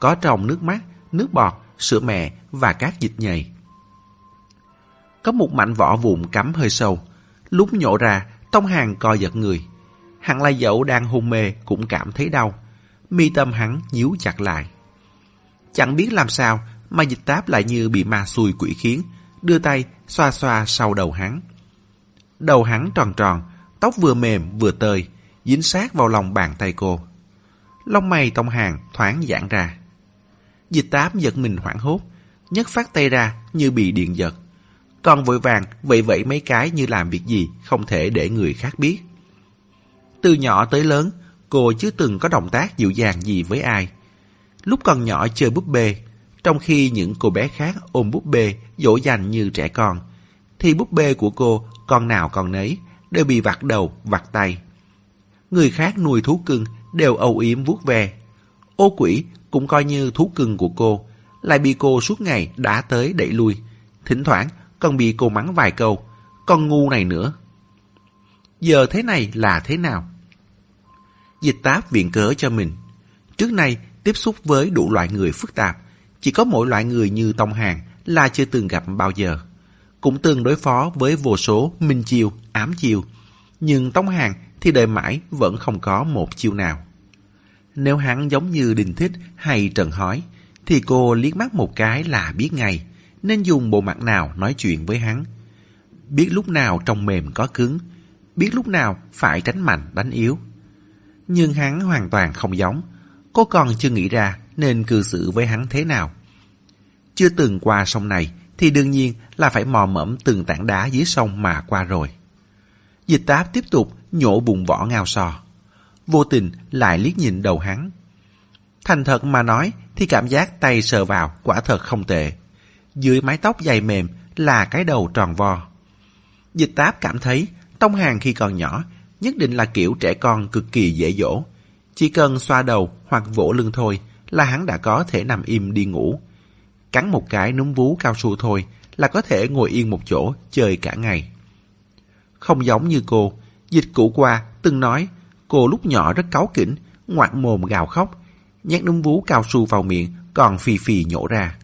có trong nước mắt, nước bọt, sữa mẹ và các dịch nhầy. Có một mảnh vỏ vụn cắm hơi sâu, lúc nhổ ra, tông hàng co giật người. Hạng lai dẫu đang hôn mê cũng cảm thấy đau. Mi tâm hắn nhíu chặt lại. Chẳng biết làm sao mà dịch táp lại như bị ma xui quỷ khiến, đưa tay xoa xoa sau đầu hắn. Đầu hắn tròn tròn, tóc vừa mềm vừa tơi, dính sát vào lòng bàn tay cô. Lông mày tông hàng thoáng giãn ra. Dịch tám giật mình hoảng hốt, nhấc phát tay ra như bị điện giật. Còn vội vàng vậy vậy mấy cái như làm việc gì không thể để người khác biết. Từ nhỏ tới lớn, cô chưa từng có động tác dịu dàng gì với ai. Lúc còn nhỏ chơi búp bê, trong khi những cô bé khác ôm búp bê dỗ dành như trẻ con, thì búp bê của cô con nào còn nấy đều bị vặt đầu, vặt tay. Người khác nuôi thú cưng đều âu yếm vuốt ve. Ô quỷ cũng coi như thú cưng của cô, lại bị cô suốt ngày đá tới đẩy lui. Thỉnh thoảng còn bị cô mắng vài câu, con ngu này nữa. Giờ thế này là thế nào? Dịch táp viện cớ cho mình. Trước nay tiếp xúc với đủ loại người phức tạp, chỉ có mỗi loại người như Tông Hàng là chưa từng gặp bao giờ. Cũng từng đối phó với vô số minh chiêu, ám chiêu. Nhưng Tông Hàng thì đời mãi vẫn không có một chiêu nào. Nếu hắn giống như Đình Thích hay Trần Hói, thì cô liếc mắt một cái là biết ngay, nên dùng bộ mặt nào nói chuyện với hắn. Biết lúc nào trong mềm có cứng, biết lúc nào phải tránh mạnh đánh yếu. Nhưng hắn hoàn toàn không giống, cô còn chưa nghĩ ra nên cư xử với hắn thế nào. Chưa từng qua sông này thì đương nhiên là phải mò mẫm từng tảng đá dưới sông mà qua rồi. Dịch táp tiếp tục nhổ bụng vỏ ngao sò. Vô tình lại liếc nhìn đầu hắn. Thành thật mà nói thì cảm giác tay sờ vào quả thật không tệ. Dưới mái tóc dày mềm là cái đầu tròn vo. Dịch táp cảm thấy Tông Hàng khi còn nhỏ nhất định là kiểu trẻ con cực kỳ dễ dỗ. Chỉ cần xoa đầu hoặc vỗ lưng thôi là hắn đã có thể nằm im đi ngủ. Cắn một cái núm vú cao su thôi là có thể ngồi yên một chỗ chơi cả ngày. Không giống như cô, dịch cũ qua từng nói cô lúc nhỏ rất cáu kỉnh, ngoạc mồm gào khóc, nhét núm vú cao su vào miệng còn phì phì nhổ ra.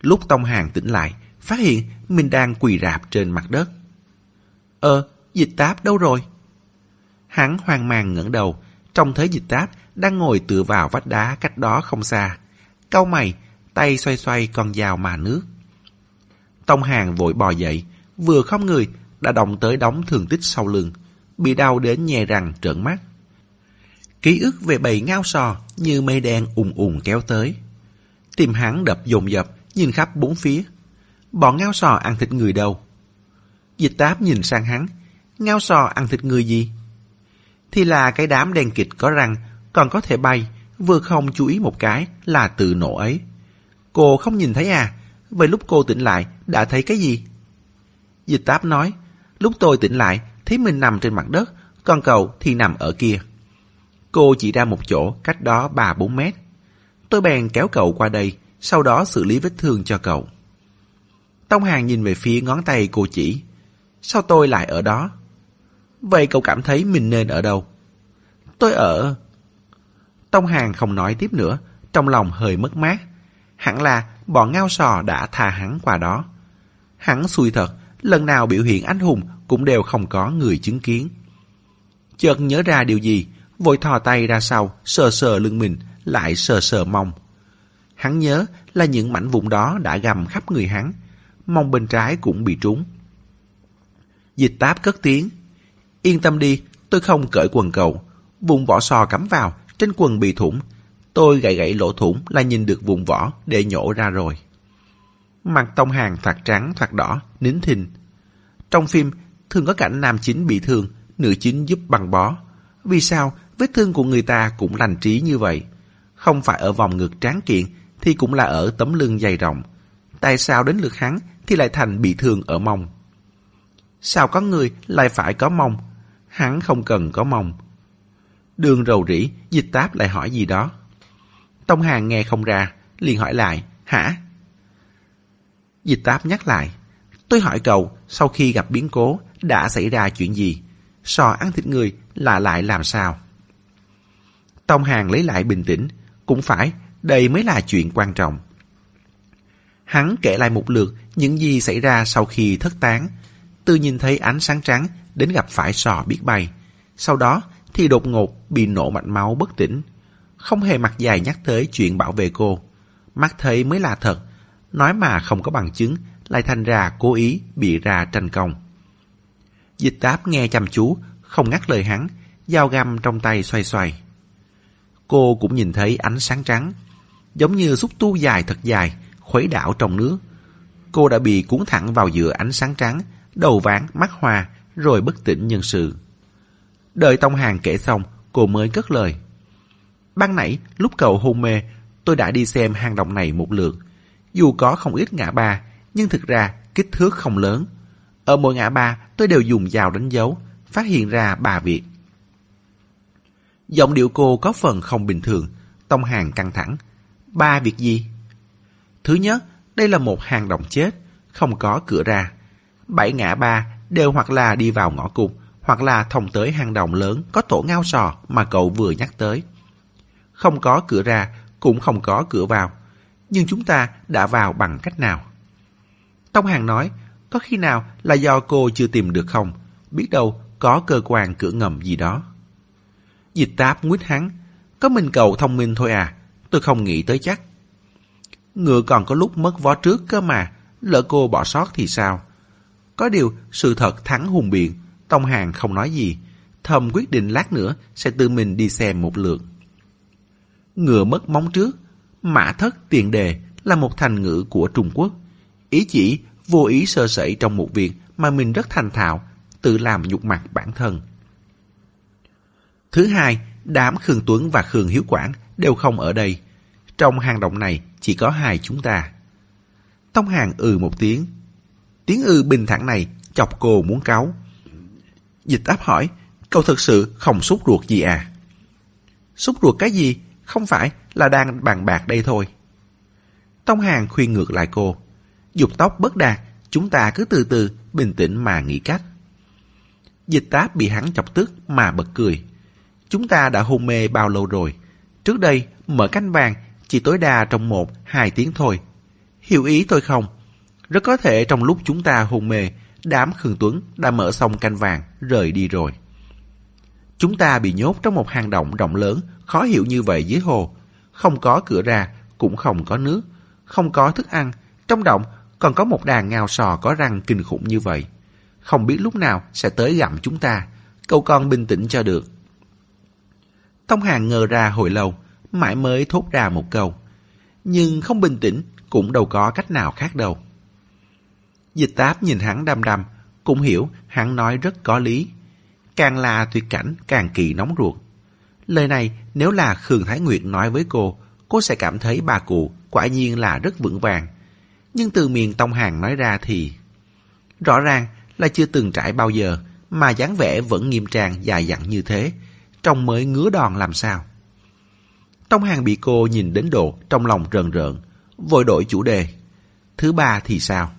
Lúc Tông Hàng tỉnh lại, phát hiện mình đang quỳ rạp trên mặt đất. Ờ, dịch táp đâu rồi? Hắn hoang mang ngẩng đầu, trông thấy dịch táp đang ngồi tựa vào vách đá cách đó không xa. Cau mày, tay xoay xoay con dao mà nước. Tông Hàng vội bò dậy, vừa không người đã động tới đóng thường tích sau lưng bị đau đến nhè răng trợn mắt. Ký ức về bầy ngao sò như mây đen ùn ùn kéo tới. Tim hắn đập dồn dập, nhìn khắp bốn phía. Bọn ngao sò ăn thịt người đâu? Dịch táp nhìn sang hắn. Ngao sò ăn thịt người gì? Thì là cái đám đen kịch có răng, còn có thể bay, vừa không chú ý một cái là tự nổ ấy. Cô không nhìn thấy à? Vậy lúc cô tỉnh lại, đã thấy cái gì? Dịch táp nói, lúc tôi tỉnh lại, thấy mình nằm trên mặt đất, còn cậu thì nằm ở kia. Cô chỉ ra một chỗ cách đó 3-4 mét. Tôi bèn kéo cậu qua đây, sau đó xử lý vết thương cho cậu. Tông Hàng nhìn về phía ngón tay cô chỉ. Sao tôi lại ở đó? Vậy cậu cảm thấy mình nên ở đâu? Tôi ở... Tông Hàng không nói tiếp nữa, trong lòng hơi mất mát. Hẳn là bọn ngao sò đã thà hắn qua đó. Hắn xui thật, lần nào biểu hiện anh hùng cũng đều không có người chứng kiến. Chợt nhớ ra điều gì, vội thò tay ra sau, sờ sờ lưng mình, lại sờ sờ mông. Hắn nhớ là những mảnh vụn đó đã gầm khắp người hắn, mông bên trái cũng bị trúng. Dịch táp cất tiếng. Yên tâm đi, tôi không cởi quần cầu Vùng vỏ sò cắm vào, trên quần bị thủng. Tôi gãy gãy lỗ thủng là nhìn được vùng vỏ để nhổ ra rồi. Mặt tông hàng thoạt trắng thoạt đỏ, nín thình. Trong phim, thường có cảnh nam chính bị thương, nữ chính giúp bằng bó. Vì sao vết thương của người ta cũng lành trí như vậy? Không phải ở vòng ngực tráng kiện, thì cũng là ở tấm lưng dày rộng. Tại sao đến lượt hắn thì lại thành bị thương ở mông? Sao có người lại phải có mông? Hắn không cần có mông. Đường rầu rĩ, dịch táp lại hỏi gì đó. Tông Hàng nghe không ra, liền hỏi lại, hả? Dịch táp nhắc lại, tôi hỏi cậu, sau khi gặp biến cố, đã xảy ra chuyện gì? Sò ăn thịt người là lại làm sao? Tông Hàng lấy lại bình tĩnh, cũng phải, đây mới là chuyện quan trọng. Hắn kể lại một lượt những gì xảy ra sau khi thất tán, từ nhìn thấy ánh sáng trắng đến gặp phải sò biết bay. Sau đó thì đột ngột bị nổ mạch máu bất tỉnh. Không hề mặt dài nhắc tới chuyện bảo vệ cô. Mắt thấy mới là thật, nói mà không có bằng chứng, lại thành ra cố ý bị ra tranh công. Dịch táp nghe chăm chú, không ngắt lời hắn, dao găm trong tay xoay xoay. Cô cũng nhìn thấy ánh sáng trắng, giống như xúc tu dài thật dài, khuấy đảo trong nước. Cô đã bị cuốn thẳng vào giữa ánh sáng trắng, đầu ván, mắt hoa, rồi bất tỉnh nhân sự. Đợi Tông Hàng kể xong, cô mới cất lời. Ban nãy, lúc cậu hôn mê, tôi đã đi xem hang động này một lượt. Dù có không ít ngã ba, nhưng thực ra kích thước không lớn. Ở mỗi ngã ba, tôi đều dùng dao đánh dấu, phát hiện ra ba việc. Giọng điệu cô có phần không bình thường, Tông Hàng căng thẳng. Ba việc gì? Thứ nhất, đây là một hang động chết, không có cửa ra. Bảy ngã ba đều hoặc là đi vào ngõ cụt, hoặc là thông tới hang động lớn có tổ ngao sò mà cậu vừa nhắc tới. Không có cửa ra, cũng không có cửa vào. Nhưng chúng ta đã vào bằng cách nào? Tông Hàng nói, có khi nào là do cô chưa tìm được không? Biết đâu có cơ quan cửa ngầm gì đó. Dịch táp nguyết hắn, có mình cầu thông minh thôi à, tôi không nghĩ tới chắc. Ngựa còn có lúc mất vó trước cơ mà, lỡ cô bỏ sót thì sao? Có điều, sự thật thắng hùng biện, Tông Hàng không nói gì. Thầm quyết định lát nữa sẽ tự mình đi xem một lượt. Ngựa mất móng trước, mã thất tiền đề là một thành ngữ của Trung Quốc. Ý chỉ vô ý sơ sẩy trong một việc mà mình rất thành thạo, tự làm nhục mặt bản thân. Thứ hai, đám Khương Tuấn và Khương Hiếu Quảng đều không ở đây. Trong hang động này chỉ có hai chúng ta. Tông Hàng ừ một tiếng. Tiếng ừ bình thản này chọc cô muốn cáu. Dịch áp hỏi, cậu thực sự không xúc ruột gì à? Xúc ruột cái gì? Không phải là đang bàn bạc đây thôi. Tông Hàng khuyên ngược lại cô. Dục tóc bất đạt, chúng ta cứ từ từ, bình tĩnh mà nghĩ cách. Dịch táp bị hắn chọc tức mà bật cười. Chúng ta đã hôn mê bao lâu rồi? Trước đây, mở canh vàng chỉ tối đa trong một, hai tiếng thôi. Hiểu ý tôi không? Rất có thể trong lúc chúng ta hôn mê, đám Khương Tuấn đã mở xong canh vàng, rời đi rồi. Chúng ta bị nhốt trong một hang động rộng lớn, khó hiểu như vậy dưới hồ. Không có cửa ra, cũng không có nước, không có thức ăn. Trong động còn có một đàn ngao sò có răng kinh khủng như vậy. Không biết lúc nào sẽ tới gặm chúng ta. Cậu con bình tĩnh cho được. Tông Hàng ngờ ra hồi lâu, mãi mới thốt ra một câu. Nhưng không bình tĩnh cũng đâu có cách nào khác đâu. Dịch táp nhìn hắn đăm đăm, cũng hiểu hắn nói rất có lý. Càng là tuyệt cảnh càng kỳ nóng ruột. Lời này nếu là Khương Thái Nguyệt nói với cô, cô sẽ cảm thấy bà cụ quả nhiên là rất vững vàng. Nhưng từ miệng Tông Hàng nói ra thì... Rõ ràng là chưa từng trải bao giờ, mà dáng vẻ vẫn nghiêm trang dài dặn như thế, trông mới ngứa đòn làm sao. Tông Hàng bị cô nhìn đến độ trong lòng rờn rợn, vội đổi chủ đề. Thứ ba thì sao?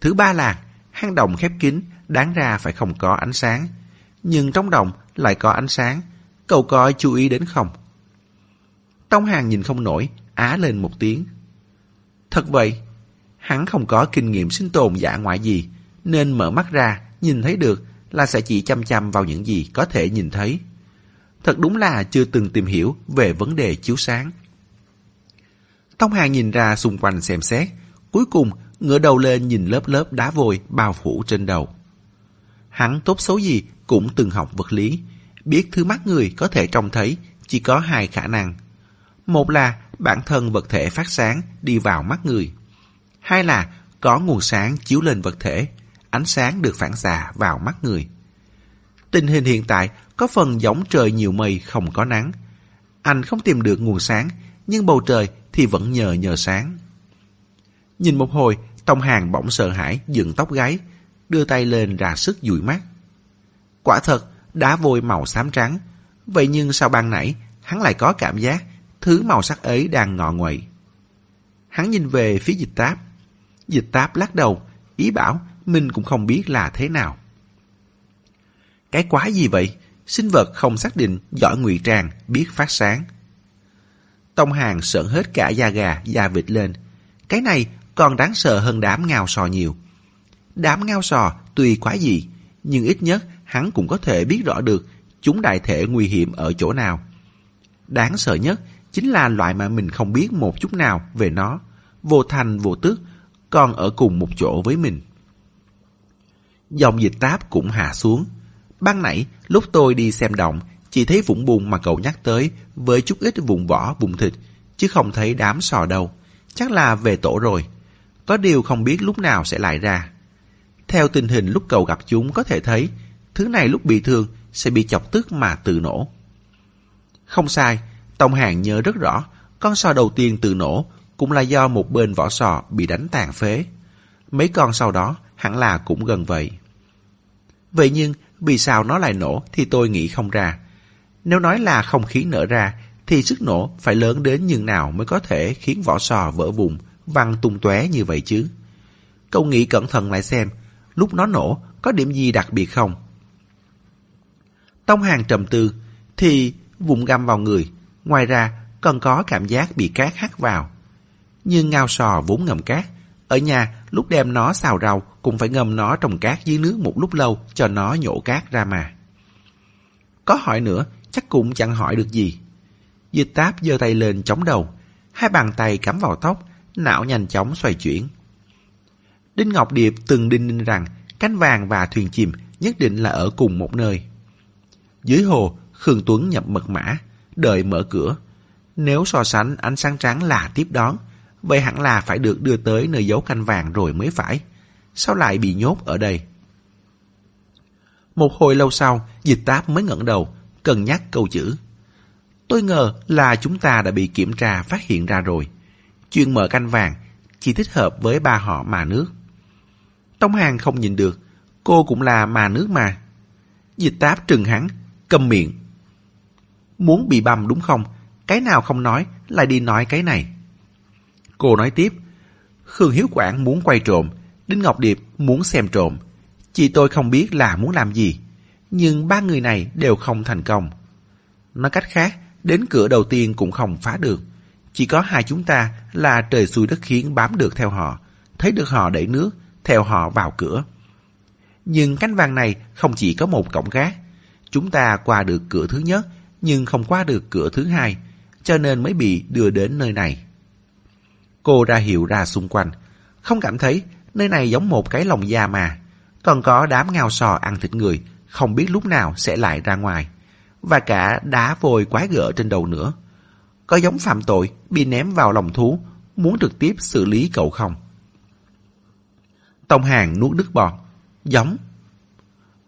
Thứ ba là hang động khép kín, đáng ra phải không có ánh sáng. Nhưng trong đồng lại có ánh sáng, cậu có chú ý đến không? Tông Hàng nhìn không nổi, á lên một tiếng. Thật vậy, hắn không có kinh nghiệm sinh tồn giả ngoại gì, nên mở mắt ra, nhìn thấy được là sẽ chỉ chăm chăm vào những gì có thể nhìn thấy. Thật đúng là chưa từng tìm hiểu về vấn đề chiếu sáng. Tông Hàng nhìn ra xung quanh xem xét, cuối cùng ngửa đầu lên nhìn lớp lớp đá vôi bao phủ trên đầu. Hắn tốt xấu gì cũng từng học vật lý, biết thứ mắt người có thể trông thấy chỉ có hai khả năng. Một là bản thân vật thể phát sáng đi vào mắt người. Hai là có nguồn sáng chiếu lên vật thể, ánh sáng được phản xạ vào mắt người. Tình hình hiện tại có phần giống trời nhiều mây không có nắng. Anh không tìm được nguồn sáng, nhưng bầu trời thì vẫn nhờ nhờ sáng. Nhìn một hồi, Tông Hàng bỗng sợ hãi, dựng tóc gáy, đưa tay lên ra sức dụi mắt. Quả thật, đá vôi màu xám trắng. Vậy nhưng sau ban nãy, hắn lại có cảm giác thứ màu sắc ấy đang ngọ nguậy. Hắn nhìn về phía dịch táp. Dịch táp lắc đầu, ý bảo mình cũng không biết là thế nào. Cái quái gì vậy? Sinh vật không xác định, giỏi ngụy trang, biết phát sáng. Tông hàng sợn hết cả da gà, da vịt lên. Cái này còn đáng sợ hơn đám ngao sò nhiều. Đám ngao sò tuy quái gì, nhưng ít nhất hắn cũng có thể biết rõ được chúng đại thể nguy hiểm ở chỗ nào. Đáng sợ nhất chính là loại mà mình không biết một chút nào về nó, vô thành vô tức, còn ở cùng một chỗ với mình. Dòng dịch táp cũng hạ xuống. Ban nãy, lúc tôi đi xem động, chỉ thấy vũng bùn mà cậu nhắc tới với chút ít vùng vỏ, vùng thịt, chứ không thấy đám sò đâu. Chắc là về tổ rồi. Có điều không biết lúc nào sẽ lại ra. Theo tình hình lúc cậu gặp chúng có thể thấy, thứ này lúc bị thương sẽ bị chọc tức mà tự nổ. Không sai, Tông Hàng nhớ rất rõ, con sò đầu tiên tự nổ cũng là do một bên vỏ sò bị đánh tàn phế. Mấy con sau đó hẳn là cũng gần vậy. Vậy nhưng, vì sao nó lại nổ thì tôi nghĩ không ra. Nếu nói là không khí nở ra, thì sức nổ phải lớn đến nhường nào mới có thể khiến vỏ sò vỡ vùng, văng tung tóe như vậy chứ. Cậu nghĩ cẩn thận lại xem, lúc nó nổ có điểm gì đặc biệt không? Tông hàng trầm tư, thì vùng găm vào người, ngoài ra còn có cảm giác bị cát hắt vào. Nhưng ngao sò vốn ngầm cát, ở nhà, lúc đem nó xào rau, cũng phải ngâm nó trong cát dưới nước một lúc lâu cho nó nhổ cát ra mà. Có hỏi nữa, chắc cũng chẳng hỏi được gì. Dịch táp giơ tay lên chống đầu, hai bàn tay cắm vào tóc, não nhanh chóng xoay chuyển. Đinh Ngọc Điệp từng đinh ninh rằng cánh vàng và thuyền chìm nhất định là ở cùng một nơi. Dưới hồ, Khương Tuấn nhập mật mã, đợi mở cửa. Nếu so sánh ánh sáng trắng là tiếp đón, vậy hẳn là phải được đưa tới nơi giấu canh vàng rồi mới phải. Sao lại bị nhốt ở đây? Một hồi lâu sau, dịch táp mới ngẩng đầu, cân nhắc câu chữ. Tôi ngờ là chúng ta đã bị kiểm tra phát hiện ra rồi. Chuyện mở canh vàng chỉ thích hợp với ba họ mà nước. Tông Hàng không nhìn được, cô cũng là mà nước mà. Dịch táp trừng hắn, câm miệng. Muốn bị bầm đúng không? Cái nào không nói, lại đi nói cái này. Cô nói tiếp, Khương Hiếu Quảng muốn quay trộm, Đinh Ngọc Điệp muốn xem trộm. Chị tôi không biết là muốn làm gì, nhưng ba người này đều không thành công. Nói cách khác, đến cửa đầu tiên cũng không phá được. Chỉ có hai chúng ta là trời xui đất khiến bám được theo họ, thấy được họ đẩy nước, theo họ vào cửa. Nhưng cánh vàng này không chỉ có một cổng gác. Chúng ta qua được cửa thứ nhất, nhưng không qua được cửa thứ hai, cho nên mới bị đưa đến nơi này. Cô ra hiệu ra xung quanh. Không cảm thấy nơi này giống một cái lồng da mà. Còn có đám ngao sò ăn thịt người, không biết lúc nào sẽ lại ra ngoài. Và cả đá vôi quái gở trên đầu nữa. Có giống phạm tội bị ném vào lòng thú, muốn trực tiếp xử lý cậu không? Tông Hàng nuốt nước bọt. Giống.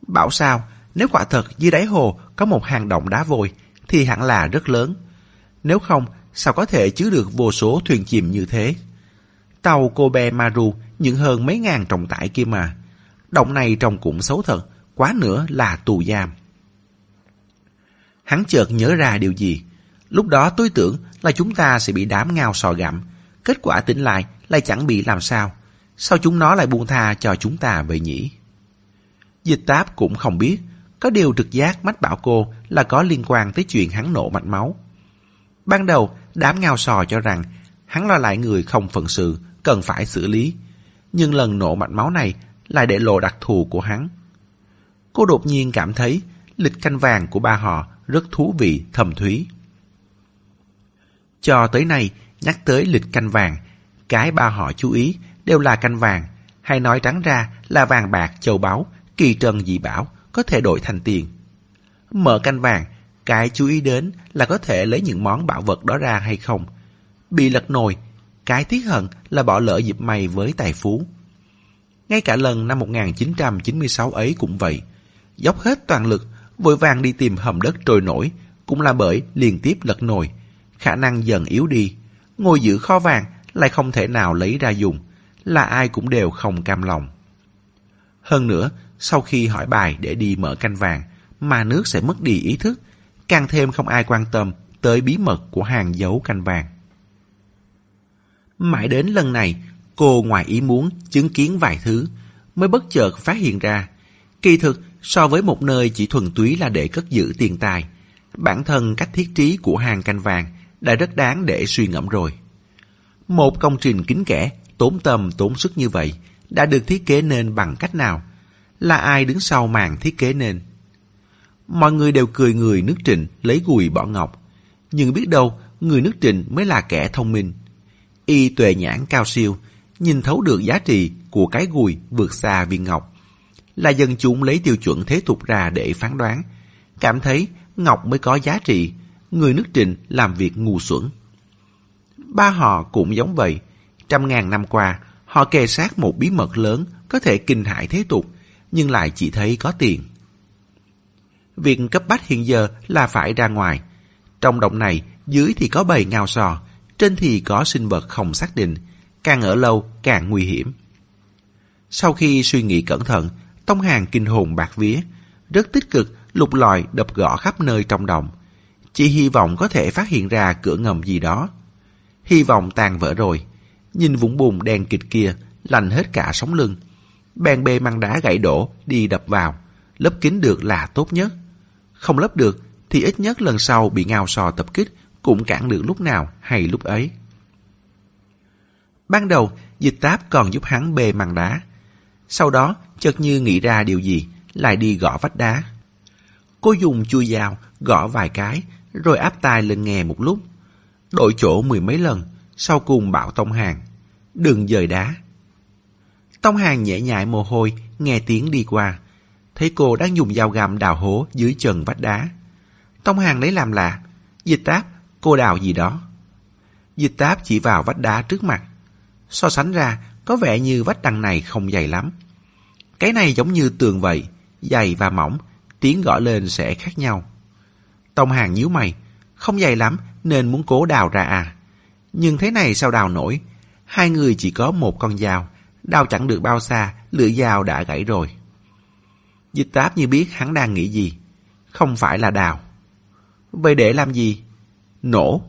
Bảo sao, nếu quả thật dưới đáy hồ có một hang động đá vôi, thì hẳn là rất lớn. Nếu không, sao có thể chứa được vô số thuyền chìm như thế? Tàu Kobe Maru những hơn mấy ngàn trọng tải kia mà. Động này trông cũng xấu thật, quá nữa là tù giam. Hắn chợt nhớ ra điều gì. Lúc đó tôi tưởng là chúng ta sẽ bị đám ngao sò gặm. Kết quả tỉnh lại lại chẳng bị làm sao. Sao chúng nó lại buông tha cho chúng ta vậy nhỉ? Dịch táp cũng không biết. Có điều trực giác mách bảo cô là có liên quan tới chuyện hắn nổ mạch máu. Ban đầu, đám ngao sò cho rằng hắn lo lại người không phận sự, cần phải xử lý. Nhưng lần nổ mạch máu này lại để lộ đặc thù của hắn. Cô đột nhiên cảm thấy lịch canh vàng của ba họ rất thú vị, thầm thúy. Cho tới nay, nhắc tới lịch canh vàng, cái ba họ chú ý đều là canh vàng, hay nói trắng ra là vàng bạc, châu báu, kỳ trân dị bảo, có thể đổi thành tiền. Mở canh vàng, cái chú ý đến là có thể lấy những món bảo vật đó ra hay không. Bị lật nồi, cái tiếc hận là bỏ lỡ dịp may với tài phú. Ngay cả lần năm 1996 ấy cũng vậy. Dốc hết toàn lực, vội vàng đi tìm hầm đất trôi nổi, cũng là bởi liên tiếp lật nồi. Khả năng dần yếu đi, ngồi giữ kho vàng lại không thể nào lấy ra dùng, là ai cũng đều không cam lòng. Hơn nữa, sau khi hỏi bài để đi mở canh vàng, mà nước sẽ mất đi ý thức, càng thêm không ai quan tâm tới bí mật của hàng dấu canh vàng. Mãi đến lần này, cô ngoài ý muốn chứng kiến vài thứ, mới bất chợt phát hiện ra. Kỳ thực, so với một nơi chỉ thuần túy là để cất giữ tiền tài, bản thân cách thiết trí của hàng canh vàng đã rất đáng để suy ngẫm rồi. Một công trình kín kẽ, tốn tâm tốn sức như vậy, đã được thiết kế nên bằng cách nào? Là ai đứng sau màn thiết kế nên? Mọi người đều cười người nước trịnh lấy gùi bỏ ngọc. Nhưng biết đâu, người nước trịnh mới là kẻ thông minh. Y tuệ nhãn cao siêu, nhìn thấu được giá trị của cái gùi vượt xa viên ngọc. Là dân chúng lấy tiêu chuẩn thế tục ra để phán đoán. Cảm thấy ngọc mới có giá trị, người nước trịnh làm việc ngu xuẩn. Ba họ cũng giống vậy. Trăm ngàn năm qua, họ kề sát một bí mật lớn có thể kinh hại thế tục, nhưng lại chỉ thấy có tiền. Việc cấp bách hiện giờ là phải ra ngoài. Trong động này, dưới thì có bầy ngao sò, trên thì có sinh vật không xác định, càng ở lâu càng nguy hiểm. Sau khi suy nghĩ cẩn thận, Tông Hàng kinh hồn bạc vía, rất tích cực lục lọi đập gõ khắp nơi trong đồng. Chỉ hy vọng có thể phát hiện ra cửa ngầm gì đó. Hy vọng tàn vỡ rồi. Nhìn vũng bùn đen kịch kia, lành hết cả sống lưng. Bèn bê măng đá gãy đổ, đi đập vào. Lấp kín được là tốt nhất. Không lấp được, thì ít nhất lần sau bị ngao sò tập kích, cũng cản được lúc nào hay lúc ấy. Ban đầu, dịch táp còn giúp hắn bê măng đá. Sau đó, chợt như nghĩ ra điều gì, lại đi gõ vách đá. Cô dùng chui dao, gõ vài cái, rồi áp tai lên nghe một lúc. Đổi chỗ mười mấy lần, sau cùng bảo Tông Hàng. Đừng dời đá. Tông Hàng nhẹ nhại mồ hôi, nghe tiếng đi qua. Thấy cô đang dùng dao găm đào hố dưới chân vách đá. Tông Hàng lấy làm lạ. Dịch táp, cô đào gì đó. Dịch táp chỉ vào vách đá trước mặt. So sánh ra, có vẻ như vách đằng này không dày lắm. Cái này giống như tường vậy, dày và mỏng, tiếng gõ lên sẽ khác nhau. Tông Hàng nhíu mày, không dày lắm nên muốn cố đào ra à. Nhưng thế này sao đào nổi? Hai người chỉ có một con dao, Đau chẳng được bao xa, lưỡi dao đã gãy rồi. Dịch táp như biết hắn đang nghĩ gì. Không phải là đào. Vậy để làm gì? Nổ.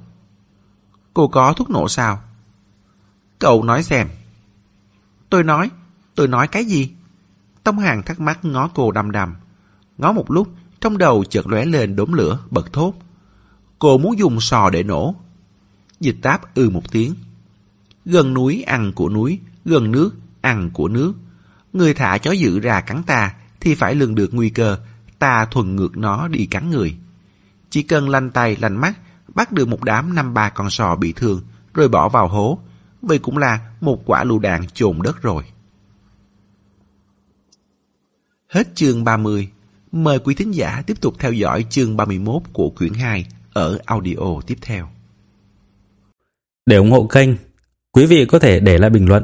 Cô có thuốc nổ sao? Cậu nói xem. Tôi nói, tôi nói cái gì? Tông Hàng thắc mắc ngó cô đầm đầm, Ngó một lúc, trong đầu chợt lóe lên đốm lửa, bật thốt. Cô muốn dùng sò để nổ. Dịch táp ư một tiếng. Gần núi ăn của núi, gần nước ăn của nước. Người thả chó dữ ra cắn ta thì phải lường được nguy cơ ta thuần ngược nó đi cắn người. Chỉ cần lanh tay lanh mắt bắt được một đám năm ba con sò bị thương rồi bỏ vào hố. Vậy cũng là một quả lựu đạn chồn đất rồi. Hết chương 30 Mời quý thính giả tiếp tục theo dõi chương 31 của quyển 2 ở audio tiếp theo. Để ủng hộ kênh, quý vị có thể để lại bình luận